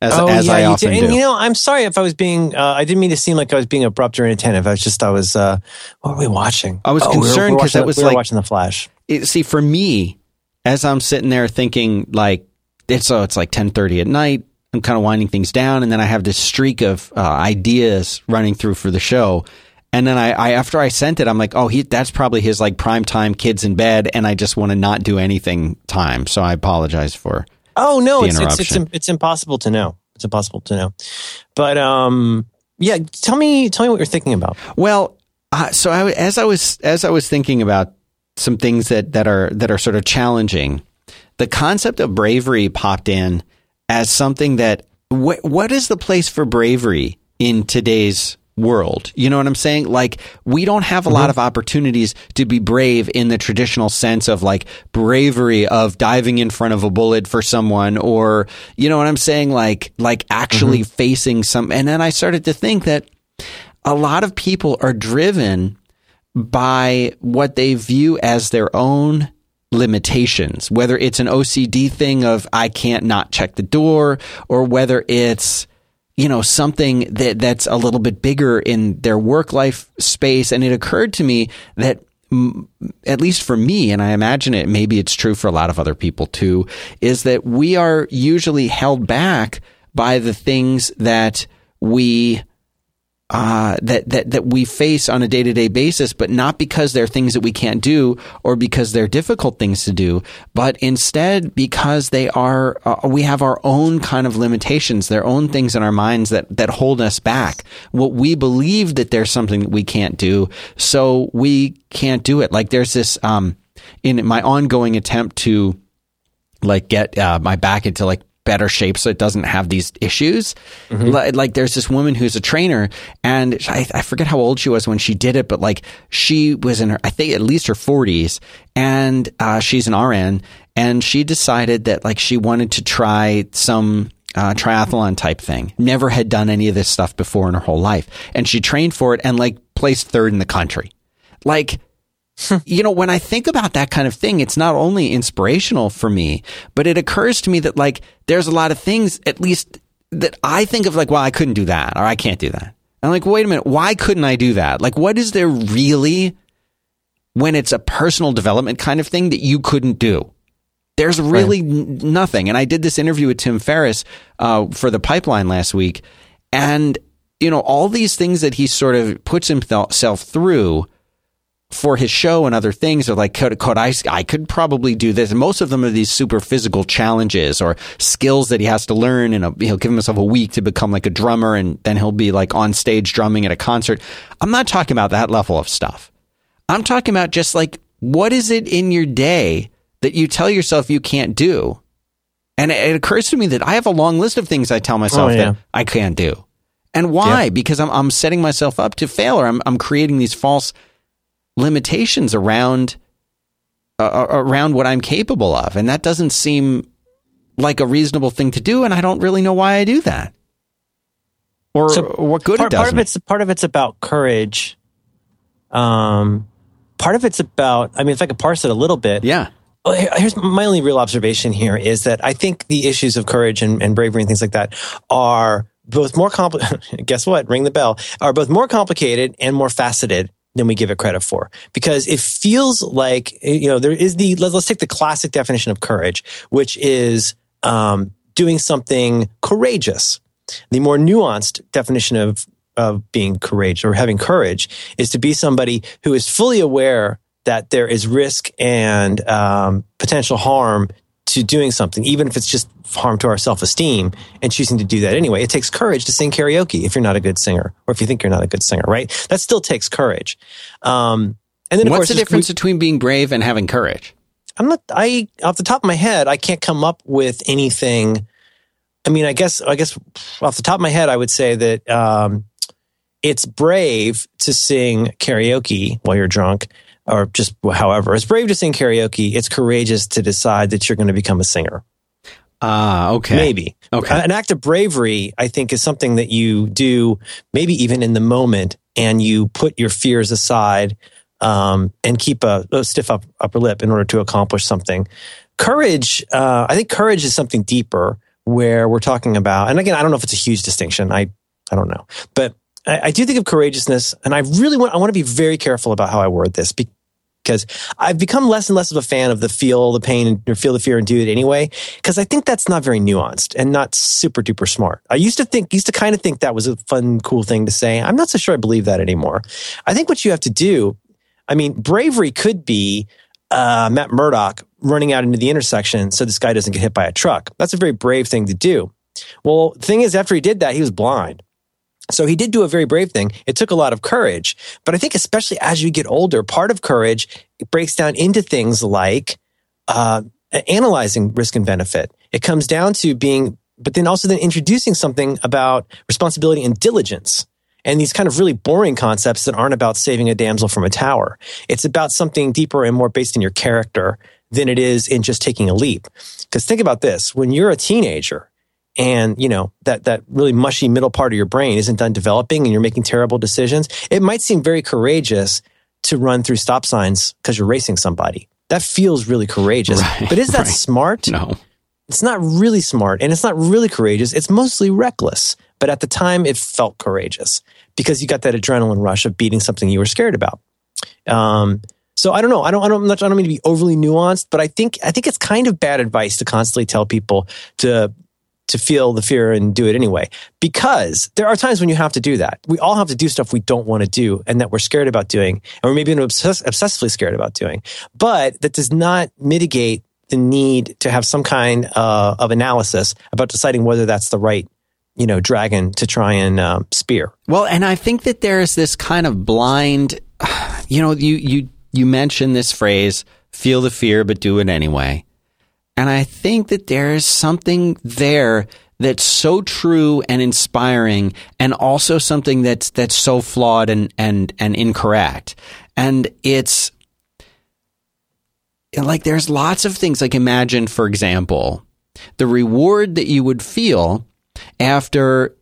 As, oh, as yeah, I you often did. do. And you know, I'm sorry if I was being. Uh, I didn't mean to seem like I was being abrupt or inattentive. I was just. I was. Uh, what were we watching? I was Oh, we concerned we were 'cause that was we were like- watching the Flash. it, see for me as i'm sitting there thinking like it's so it's like 10.30 at night i'm kind of winding things down and then i have this streak of uh, ideas running through for the show and then I, I after i sent it i'm like oh he that's probably his like prime time kids in bed and i just want to not do anything time so i apologize for Oh no, it's it's, it's it's impossible to know. It's impossible to know. But um, yeah. Tell me, tell me what you're thinking about. Well, uh, so I, as I was as I was thinking about some things that that are that are sort of challenging, the concept of bravery popped in as something that wh- what is the place for bravery in today's world? You know what I'm saying? Like we don't have a lot mm-hmm. of opportunities to be brave in the traditional sense of like bravery of diving in front of a bullet for someone or you know what I'm saying like like actually mm-hmm. facing some and then I started to think that a lot of people are driven by what they view as their own limitations, whether it's an OCD thing of I can't not check the door or whether it's you know something that that's a little bit bigger in their work life space. And it occurred to me that at least for me and I imagine it maybe it's true for a lot of other people too is that we are usually held back by the things that we uh, that, that, that we face on a day to day basis, but not because they're things that we can't do or because they're difficult things to do, but instead because they are, uh, we have our own kind of limitations, their own things in our minds that, that hold us back. What we believe that there's something that we can't do, so we can't do it. Like there's this, um, in my ongoing attempt to like get uh, my back into like better shape so it doesn't have these issues. Li- Like, there's this woman who's a trainer and I, I forget how old she was when she did it, but like she was in her, I think at least her 40s and uh, she's an RN and she decided that like she wanted to try some uh, triathlon type thing. Never had done any of this stuff before in her whole life. And she trained for it and like placed third in the country. Like, [laughs] you know, when I think about that kind of thing, it's not only inspirational for me, but it occurs to me that like there's a lot of things, at least that I think of like, well, I couldn't do that or I can't do that. I'm like, wait a minute, why couldn't I do that? Like, what is there really when it's a personal development kind of thing that you couldn't do? There's really n- nothing. And I did this interview with Tim Ferriss uh, for the pipeline last week. And, you know, all these things that he sort of puts himself through for his show and other things are like, could, could I, I could probably do this. And most of them are these super physical challenges or skills that he has to learn. And uh, he'll give himself a week to become like a drummer. And then he'll be like on stage drumming at a concert. I'm not talking about that level of stuff. I'm talking about just like, what is it in your day that you tell yourself you can't do? And it, it occurs to me that I have a long list of things I tell myself Oh, yeah. that I can't do. And why? Because I'm, I'm setting myself up to fail or I'm, I'm creating these false limitations around uh, uh, around what I'm capable of, and that doesn't seem like a reasonable thing to do. And I don't really know why I do that, or, So, what good part, it does. part of it's part of it's about courage. Um, part of it's about. I mean, if I could parse it a little bit, yeah, here's my only real observation here is that I think the issues of courage and, and bravery and things like that are both more complicated. [laughs] guess what? Ring the bell. Are both more complicated and more faceted than we give it credit for. Because it feels like you know there is the let's, let's take the classic definition of courage, which is um, doing something courageous. The more nuanced definition of of being courageous or having courage is to be somebody who is fully aware that there is risk and um, potential harm to doing something, even if it's just harm to our self esteem, and choosing to do that anyway. It takes courage to sing karaoke if you're not a good singer, or if you think you're not a good singer, right? That still takes courage. Um, and then, of what's course, the difference between being brave and having courage? I'm not. I off the top of my head, I can't come up with anything. I mean, I guess. I guess off the top of my head, I would say that um, it's brave to sing karaoke while you're drunk, or just however. It's brave to sing karaoke. It's courageous to decide that you're going to become a singer. Ah, okay, Maybe. Okay. An act of bravery, I think, is something that you do, maybe even in the moment, and you put your fears aside um, and keep a, a stiff up, upper lip in order to accomplish something. Courage, uh, I think courage is something deeper where we're talking about, and again, I don't know if it's a huge distinction. I, I don't know. But I, I do think of courageousness, and I really want, I want to be very careful about how I word this because I've become less and less of a fan of the feel the pain and or feel the fear and do it anyway. Because I think that's not very nuanced and not super duper smart. I used to think, used to kind of think that was a fun, cool thing to say. I'm not so sure I believe that anymore. I think what you have to do, I mean, bravery could be uh, Matt Murdock running out into the intersection so this guy doesn't get hit by a truck. That's a very brave thing to do. Well, the thing is, after he did that, he was blind. So he did do a very brave thing. It took a lot of courage. But I think, especially as you get older, part of courage breaks down into things like uh, analyzing risk and benefit. It comes down to being, but then also then introducing something about responsibility and diligence. And these kind of really boring concepts that aren't about saving a damsel from a tower. It's about something deeper and more based in your character than it is in just taking a leap. Because think about this when you're a teenager, and you know that that really mushy middle part of your brain isn't done developing and you're making terrible decisions it might seem very courageous to run through stop signs because you're racing somebody that feels really courageous Right, but is that right. smart No, it's not really smart and it's not really courageous it's mostly reckless but at the time it felt courageous because you got that adrenaline rush of beating something you were scared about um, so I don't know. I don't. I don't. I don't mean to be overly nuanced, but I think I think it's kind of bad advice to constantly tell people to to feel the fear and do it anyway. Because there are times when you have to do that. We all have to do stuff we don't want to do and that we're scared about doing, and we're maybe even obsess- obsessively scared about doing. But that does not mitigate the need to have some kind uh, of analysis about deciding whether that's the right, you know, dragon to try and um, spear. Well, and I think that there is this kind of blind, [sighs] you know, you you you mentioned this phrase, feel the fear but do it anyway. And I think that there is something there that's so true and inspiring and also something that's that's so flawed and and and incorrect. And it's like there's lots of things like imagine for example, the reward that you would feel after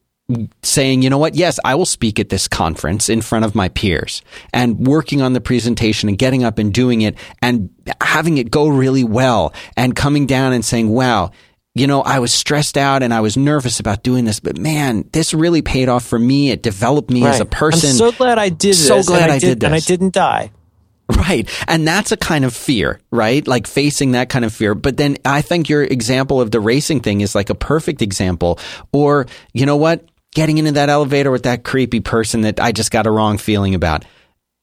saying, you know what, yes, I will speak at this conference in front of my peers and working on the presentation and getting up and doing it and having it go really well and coming down and saying, wow, you know, I was stressed out and I was nervous about doing this, but man, this really paid off for me. It developed me as a person. I'm so glad I did So this. glad and I did and I didn't die. Right. And that's a kind of fear, right? Like facing that kind of fear. But then I think your example of the racing thing is like a perfect example. Or, you know what? Getting into that elevator with that creepy person that I just got a wrong feeling about.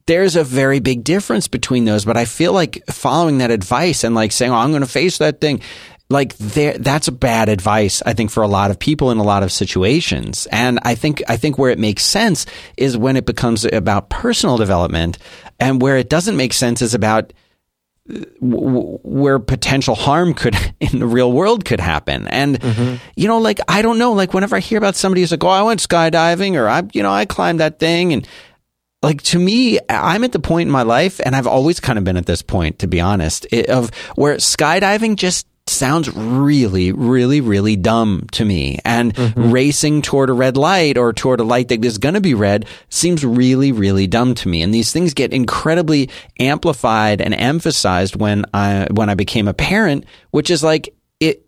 there's a very big difference between those. But I feel like following that advice and like saying, "Oh, I'm going to face that thing," like there, that's a bad advice. I think for a lot of people in a lot of situations. And I think I think where it makes sense is when it becomes about personal development, and where it doesn't make sense is about where potential harm could [laughs] in the real world could happen. And, mm-hmm. you know, like, I don't know, like whenever I hear about somebody who's like, oh, I went skydiving or I, you know, I climbed that thing and like to me, I'm at the point in my life, and I've always kind of been at this point, to be honest, of where skydiving just sounds really, really, really dumb to me. And mm-hmm. racing toward a red light or toward a light that is going to be red seems really, really dumb to me. And these things get incredibly amplified and emphasized when I, when I became a parent, which is like, it,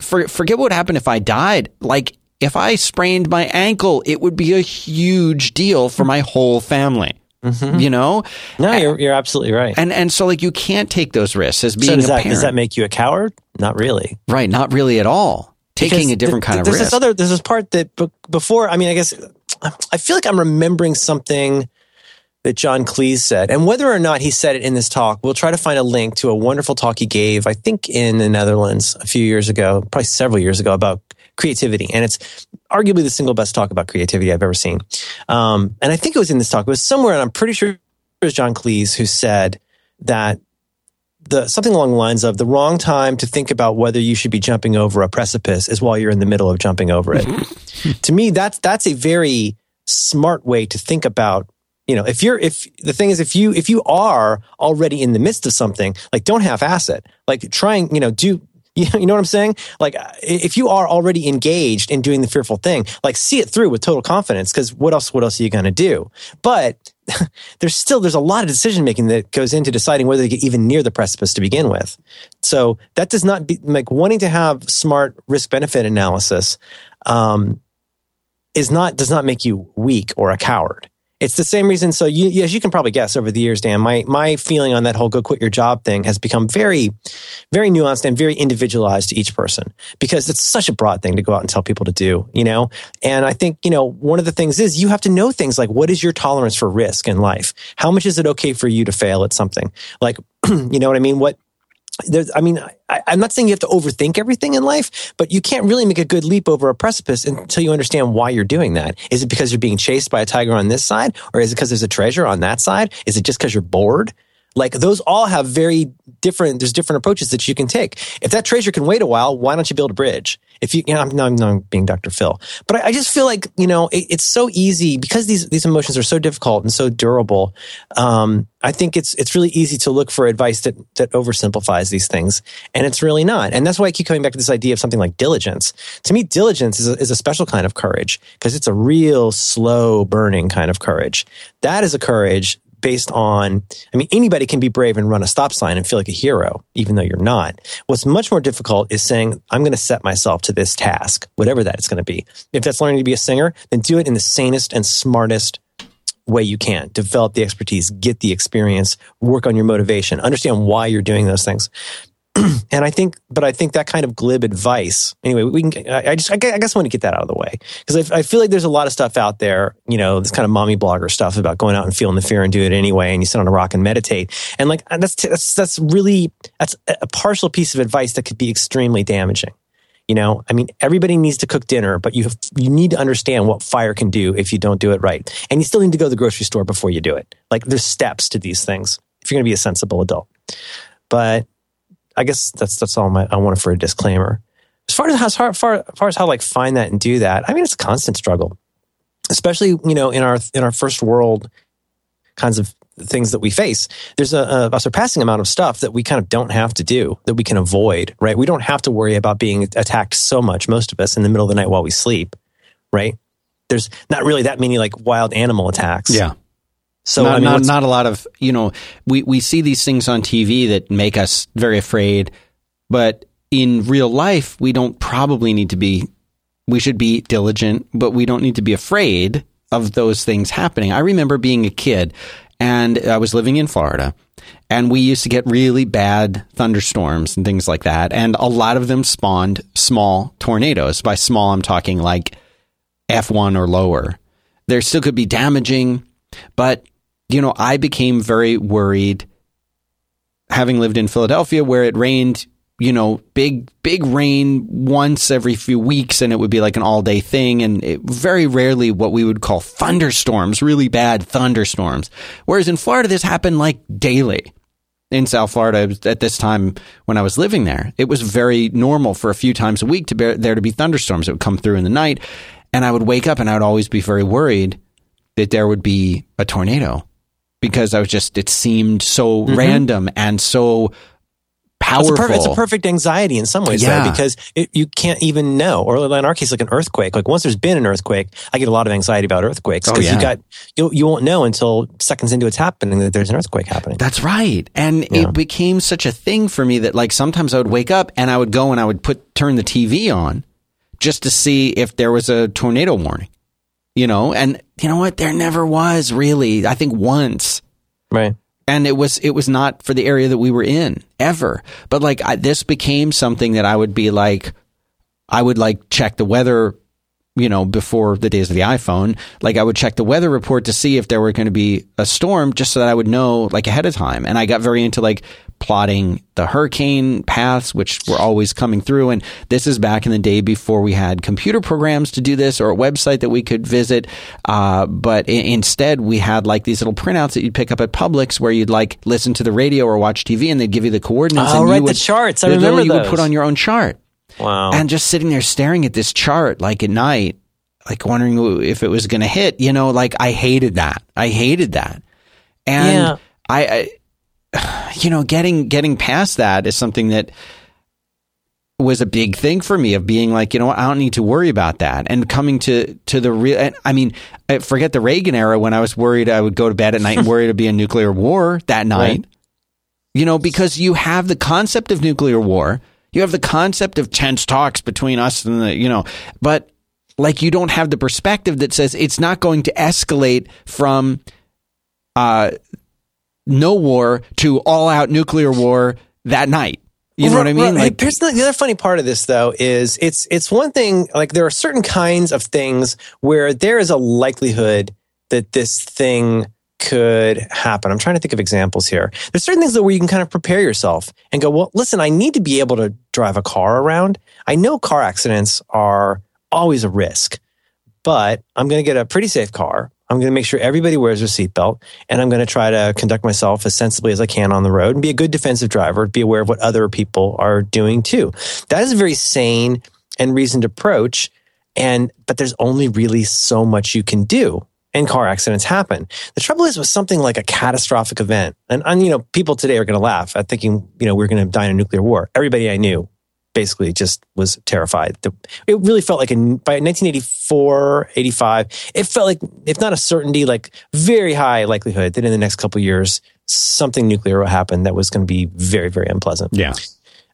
for, forget what would happen if I died. Like, if I sprained my ankle, it would be a huge deal for my whole family. Mm-hmm. You know? No, you're, you're absolutely right. And and so like you can't take those risks as being so does a that, parent. Does that make you a coward? Not really. Right, not really at all. Taking because a different th- kind of there's risk. This other, there's this part that before, I mean, I guess I feel like I'm remembering something that John Cleese said. And whether or not he said it in this talk, we'll try to find a link to a wonderful talk he gave, I think in the Netherlands a few years ago, probably several years ago about creativity. And it's arguably the single best talk about creativity I've ever seen. Um, and I think it was in this talk. It was somewhere, and I'm pretty sure it was John Cleese who said that the something along the lines of the wrong time to think about whether you should be jumping over a precipice is while you're in the middle of jumping over it. to me, that's that's a very smart way to think about you know if you're if the thing is if you if you are already in the midst of something like don't half-ass it like trying you know do [laughs] you know what I'm saying? Like, if you are already engaged in doing the fearful thing, like see it through with total confidence. Because what else? What else are you going to do? But [laughs] there's still there's a lot of decision making that goes into deciding whether to get even near the precipice to begin with. So that does not be like wanting to have smart risk benefit analysis. Um, is not does not make you weak or a coward it's the same reason. So, you, as you can probably guess over the years, Dan, my my feeling on that whole "go quit your job" thing has become very, very nuanced and very individualized to each person because it's such a broad thing to go out and tell people to do, you know. And I think you know one of the things is you have to know things like what is your tolerance for risk in life? How much is it okay for you to fail at something? Like, [clears throat] you know what I mean? What there's, I mean, I, am not saying you have to overthink everything in life, but you can't really make a good leap over a precipice until you understand why you're doing that. Is it because you're being chased by a tiger on this side, or is it because there's a treasure on that side? Is it just because you're bored? Like those all have very different. There's different approaches that you can take. If that treasure can wait a while, why don't you build a bridge? If you, you know, I'm, no, I'm not being Dr. Phil, but I, I just feel like you know it, it's so easy because these these emotions are so difficult and so durable. Um, I think it's it's really easy to look for advice that that oversimplifies these things, and it's really not. And that's why I keep coming back to this idea of something like diligence. To me, diligence is a, is a special kind of courage because it's a real slow burning kind of courage. That is a courage based on, I mean, anybody can be brave and run a stop sign and feel like a hero, even though you're not. What's much more difficult is saying, I'm going to set myself to this task, whatever that is going to be. If that's learning to be a singer, then do it in the sanest and smartest way you can. Develop the expertise, get the experience, work on your motivation, understand why you're doing those things. [clears throat] and I think, but I think that kind of glib advice. Anyway, we can. I just, I guess, I want to get that out of the way because I, I, feel like there's a lot of stuff out there. You know, this kind of mommy blogger stuff about going out and feeling the fear and do it anyway, and you sit on a rock and meditate. And like uh, that's that's that's really that's a partial piece of advice that could be extremely damaging. You know, I mean, everybody needs to cook dinner, but you have, you need to understand what fire can do if you don't do it right, and you still need to go to the grocery store before you do it. Like there's steps to these things if you're going to be a sensible adult. But I guess that's that's all my, I wanted for a disclaimer. As far as how far, far, far as how like find that and do that, I mean it's a constant struggle, especially you know in our in our first world kinds of things that we face. There's a, a, surpassing amount of stuff that we kind of don't have to do that we can avoid. Right? We don't have to worry about being attacked so much. Most of us in the middle of the night while we sleep. Right? There's not really that many like wild animal attacks. Yeah. So not, I mean, not, not, a lot of you know we we see these things on TV that make us very afraid, but in real life we don't probably need to be. We should be diligent, but we don't need to be afraid of those things happening. I remember being a kid and I was living in Florida and we used to get really bad thunderstorms and things like that. And a lot of them spawned small tornadoes. By small, I'm talking like F1 or lower. There still could be damaging, but you know, I became very worried having lived in Philadelphia where it rained, you know, big, big rain once every few weeks and it would be like an all day thing. And it, very rarely what we would call thunderstorms, really bad thunderstorms. Whereas in Florida, this happened like daily. In South Florida at this time when I was living there, it was very normal for a few times a week to bear, there to be thunderstorms that would come through in the night. And I would wake up and I would always be very worried that there would be a tornado because I was just, it seemed so Mm-hmm. random and so powerful. It's a, per- it's a perfect anxiety in some ways, Yeah. though, because it, you can't even know. Or in our case, like an earthquake. Like once there's been an earthquake, I get a lot of anxiety about earthquakes Oh, because yeah. you got you you won't know until seconds into it's happening that there's an earthquake happening. That's right. And Yeah. it became such a thing for me that like sometimes I would wake up and I would go and I would put turn the TV on just to see if there was a tornado warning. You know, and you know what? There never was really. I think once. Right. and it was it was not for the area that we were in ever but like I, this became something that i would be like i would like check the weather you know before the days of the iphone like i would check the weather report to see if there were going to be a storm just so that i would know like ahead of time and i got very into like plotting the hurricane paths which were always coming through. And this is back in the day before we had computer programs to do this or a website that we could visit. Uh, but i- instead we had like these little printouts that you'd pick up at Publix where you'd like listen to the radio or watch TV and they'd give you the coordinates Oh, and right, you the charts. I that remember you would put on your own chart. Wow. and just sitting there staring at this chart like at night like wondering if it was going to hit. You know like i hated that. I hated that. And Yeah. I, I [sighs] you know getting getting past that is something that was a big thing for me of being like you know what, i don't need to worry about that. And coming to to the real i mean I forget the reagan era when i was worried i would go to bed at night and worry to be a nuclear war that night. Right. you know, because you have the concept of nuclear war, you have the concept of tense talks between us and the, you know, but like you don't have the perspective that says it's not going to escalate from uh, no war to all out nuclear war that night. You know what I mean? Like, Here's the, the other funny part of this, though, is it's it's one thing. Like there are certain kinds of things where there is a likelihood that this thing could happen. I'm trying to think of examples here. There's certain things that where you can kind of prepare yourself and go, well, listen, I need to be able to drive a car around. I know car accidents are always a risk, but I'm going to get a pretty safe car. I'm going to make sure everybody wears their seatbelt and I'm going to try to conduct myself as sensibly as I can on the road and be a good defensive driver, be aware of what other people are doing too. That is a very sane and reasoned approach. And, but there's only really so much you can do. And car accidents happen. The trouble is with something like a catastrophic event, and, and you know, people today are going to laugh at thinking, you know, we're going to die in a nuclear war. Everybody I knew basically just was terrified. It really felt like in, by 1984, 85, it felt like, if not a certainty, like very high likelihood that in the next couple of years, something nuclear will happen that was going to be very, very unpleasant. yeah.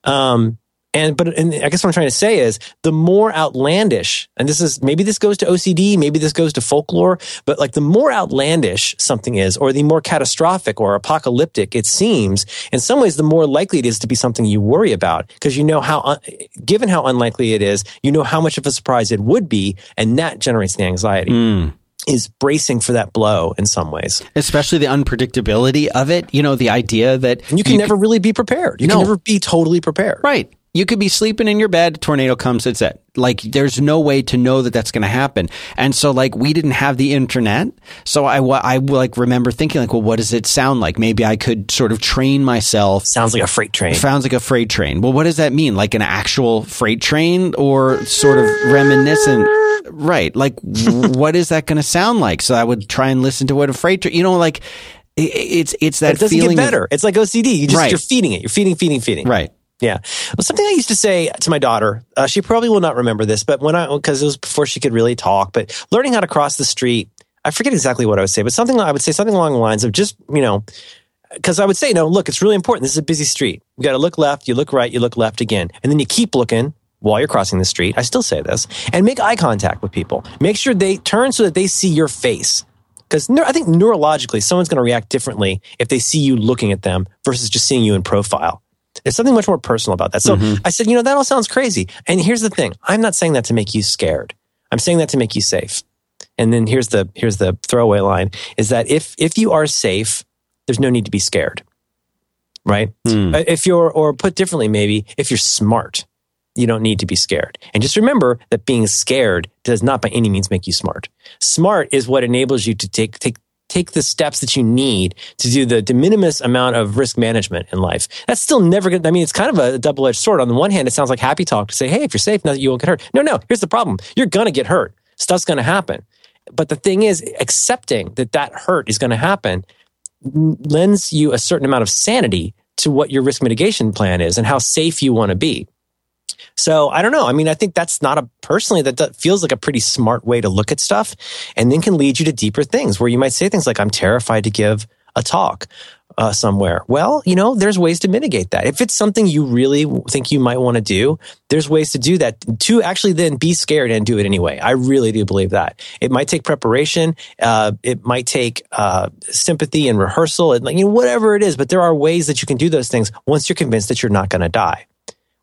Um, and but and I guess what I'm trying to say is the more outlandish, and this is maybe this goes to OCD, maybe this goes to folklore, but like the more outlandish something is, or the more catastrophic or apocalyptic it seems, in some ways, the more likely it is to be something you worry about because you know how, un- given how unlikely it is, you know how much of a surprise it would be, and that generates the anxiety. Mm. Is bracing for that blow in some ways, Especially the unpredictability of it. You know, the idea that and you can never really be prepared. You No. can never be totally prepared. Right. You could be sleeping in your bed, tornado comes, it's it. Like, there's no way to know that that's going to happen. And so, like, we didn't have the internet. So I, I like remember thinking, like, well, what does it sound like? Maybe I could sort of train myself. Sounds like a freight train. Sounds like a freight train. Well, what does that mean? Like an actual freight train or sort of reminiscent? Right. Like, [laughs] what is that going to sound like? So I would try and listen to what a freight train, you know, like, it's, it's that it doesn't feeling. get of- better. it's like OCD. You just Right. you're feeding it. You're feeding, feeding, feeding. right. Yeah. Well, something I used to say to my daughter. Uh, she probably will not remember this, but when I because it was before she could really talk. But learning how to cross the street, I forget exactly what I would say, but something I would say something along the lines of just you know. Because I would say, no, look, it's really important. This is a busy street. You got to look left, you look right, you look left again. And then you keep looking while you're crossing the street. I still say this. And make eye contact with people. Make sure they turn so that they see your face. Because I think neurologically, someone's going to react differently if they see you looking at them versus just seeing you in profile. There's something much more personal about that. So I said, you know, that all sounds crazy. And here's the thing I'm not saying that to make you scared. I'm saying that to make you safe. and then here's the here's the throwaway line is that if if you are safe, there's no need to be scared. Right? Uh, If you're or put differently maybe, if you're smart, you don't need to be scared. And just remember that being scared does not by any means make you smart. Smart is what enables you to take take take the steps that you need to do the de minimis amount of risk management in life. That's still never going to, I mean, it's kind of a double edged sword. On the one hand, it sounds like happy talk to say, hey, if you're safe, now you won't get hurt. No, no, here's the problem. You're going to get hurt. Stuff's going to happen. But the thing is, accepting that that hurt is going to happen lends you a certain amount of sanity to what your risk mitigation plan is and how safe you want to be. So I don't know. I mean, I think that's not a personally that, feels like a pretty smart way to look at stuff, and then can lead you to deeper things where you might say things like, "I'm terrified to give a talk." Uh, somewhere. Well, you know, there's ways to mitigate that. If it's something you really think you might want to do, there's ways to do that to actually then be scared and do it anyway. I really do believe that. It might take preparation. Uh, it might take uh, sympathy and rehearsal and like, you know, whatever it is, but there are ways that you can do those things once you're convinced that you're not going to die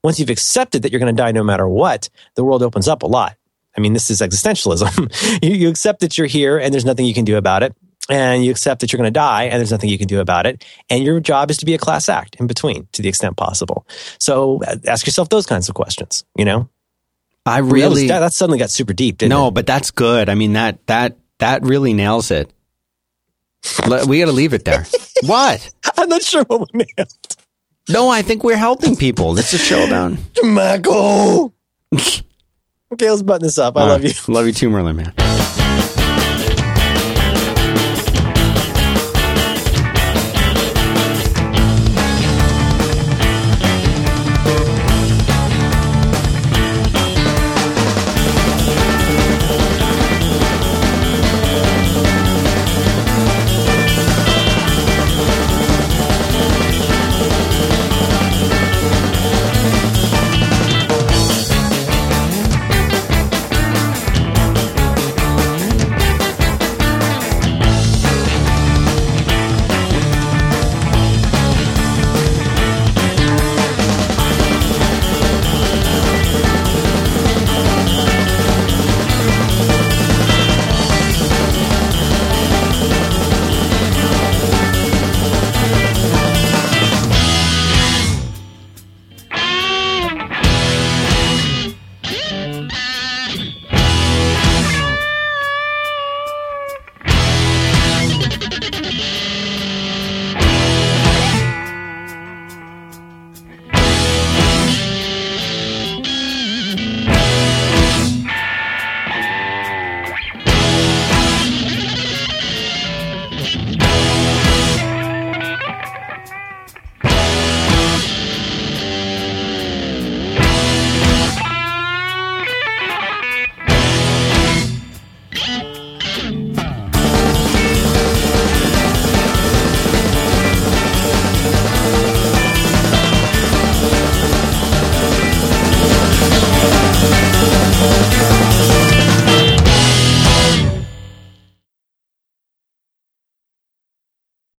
once you've accepted that you're going to die no matter what, the world opens up a lot. I mean, this is existentialism. [laughs] you, you accept that you're here and there's nothing you can do about it. And you accept that you're going to die and there's nothing you can do about it. And your job is to be a class act in between to the extent possible. So uh, ask yourself those kinds of questions, you know? I really that, that suddenly got super deep, didn't no, it? but that's good. I mean that that that really nails it. We got to leave it there. [laughs] what? I'm not sure what we nailed. No, I think we're helping people. It's a showdown. [laughs] Michael! [laughs] okay, let's button this up. I love you. Love you too, Merlin Mann.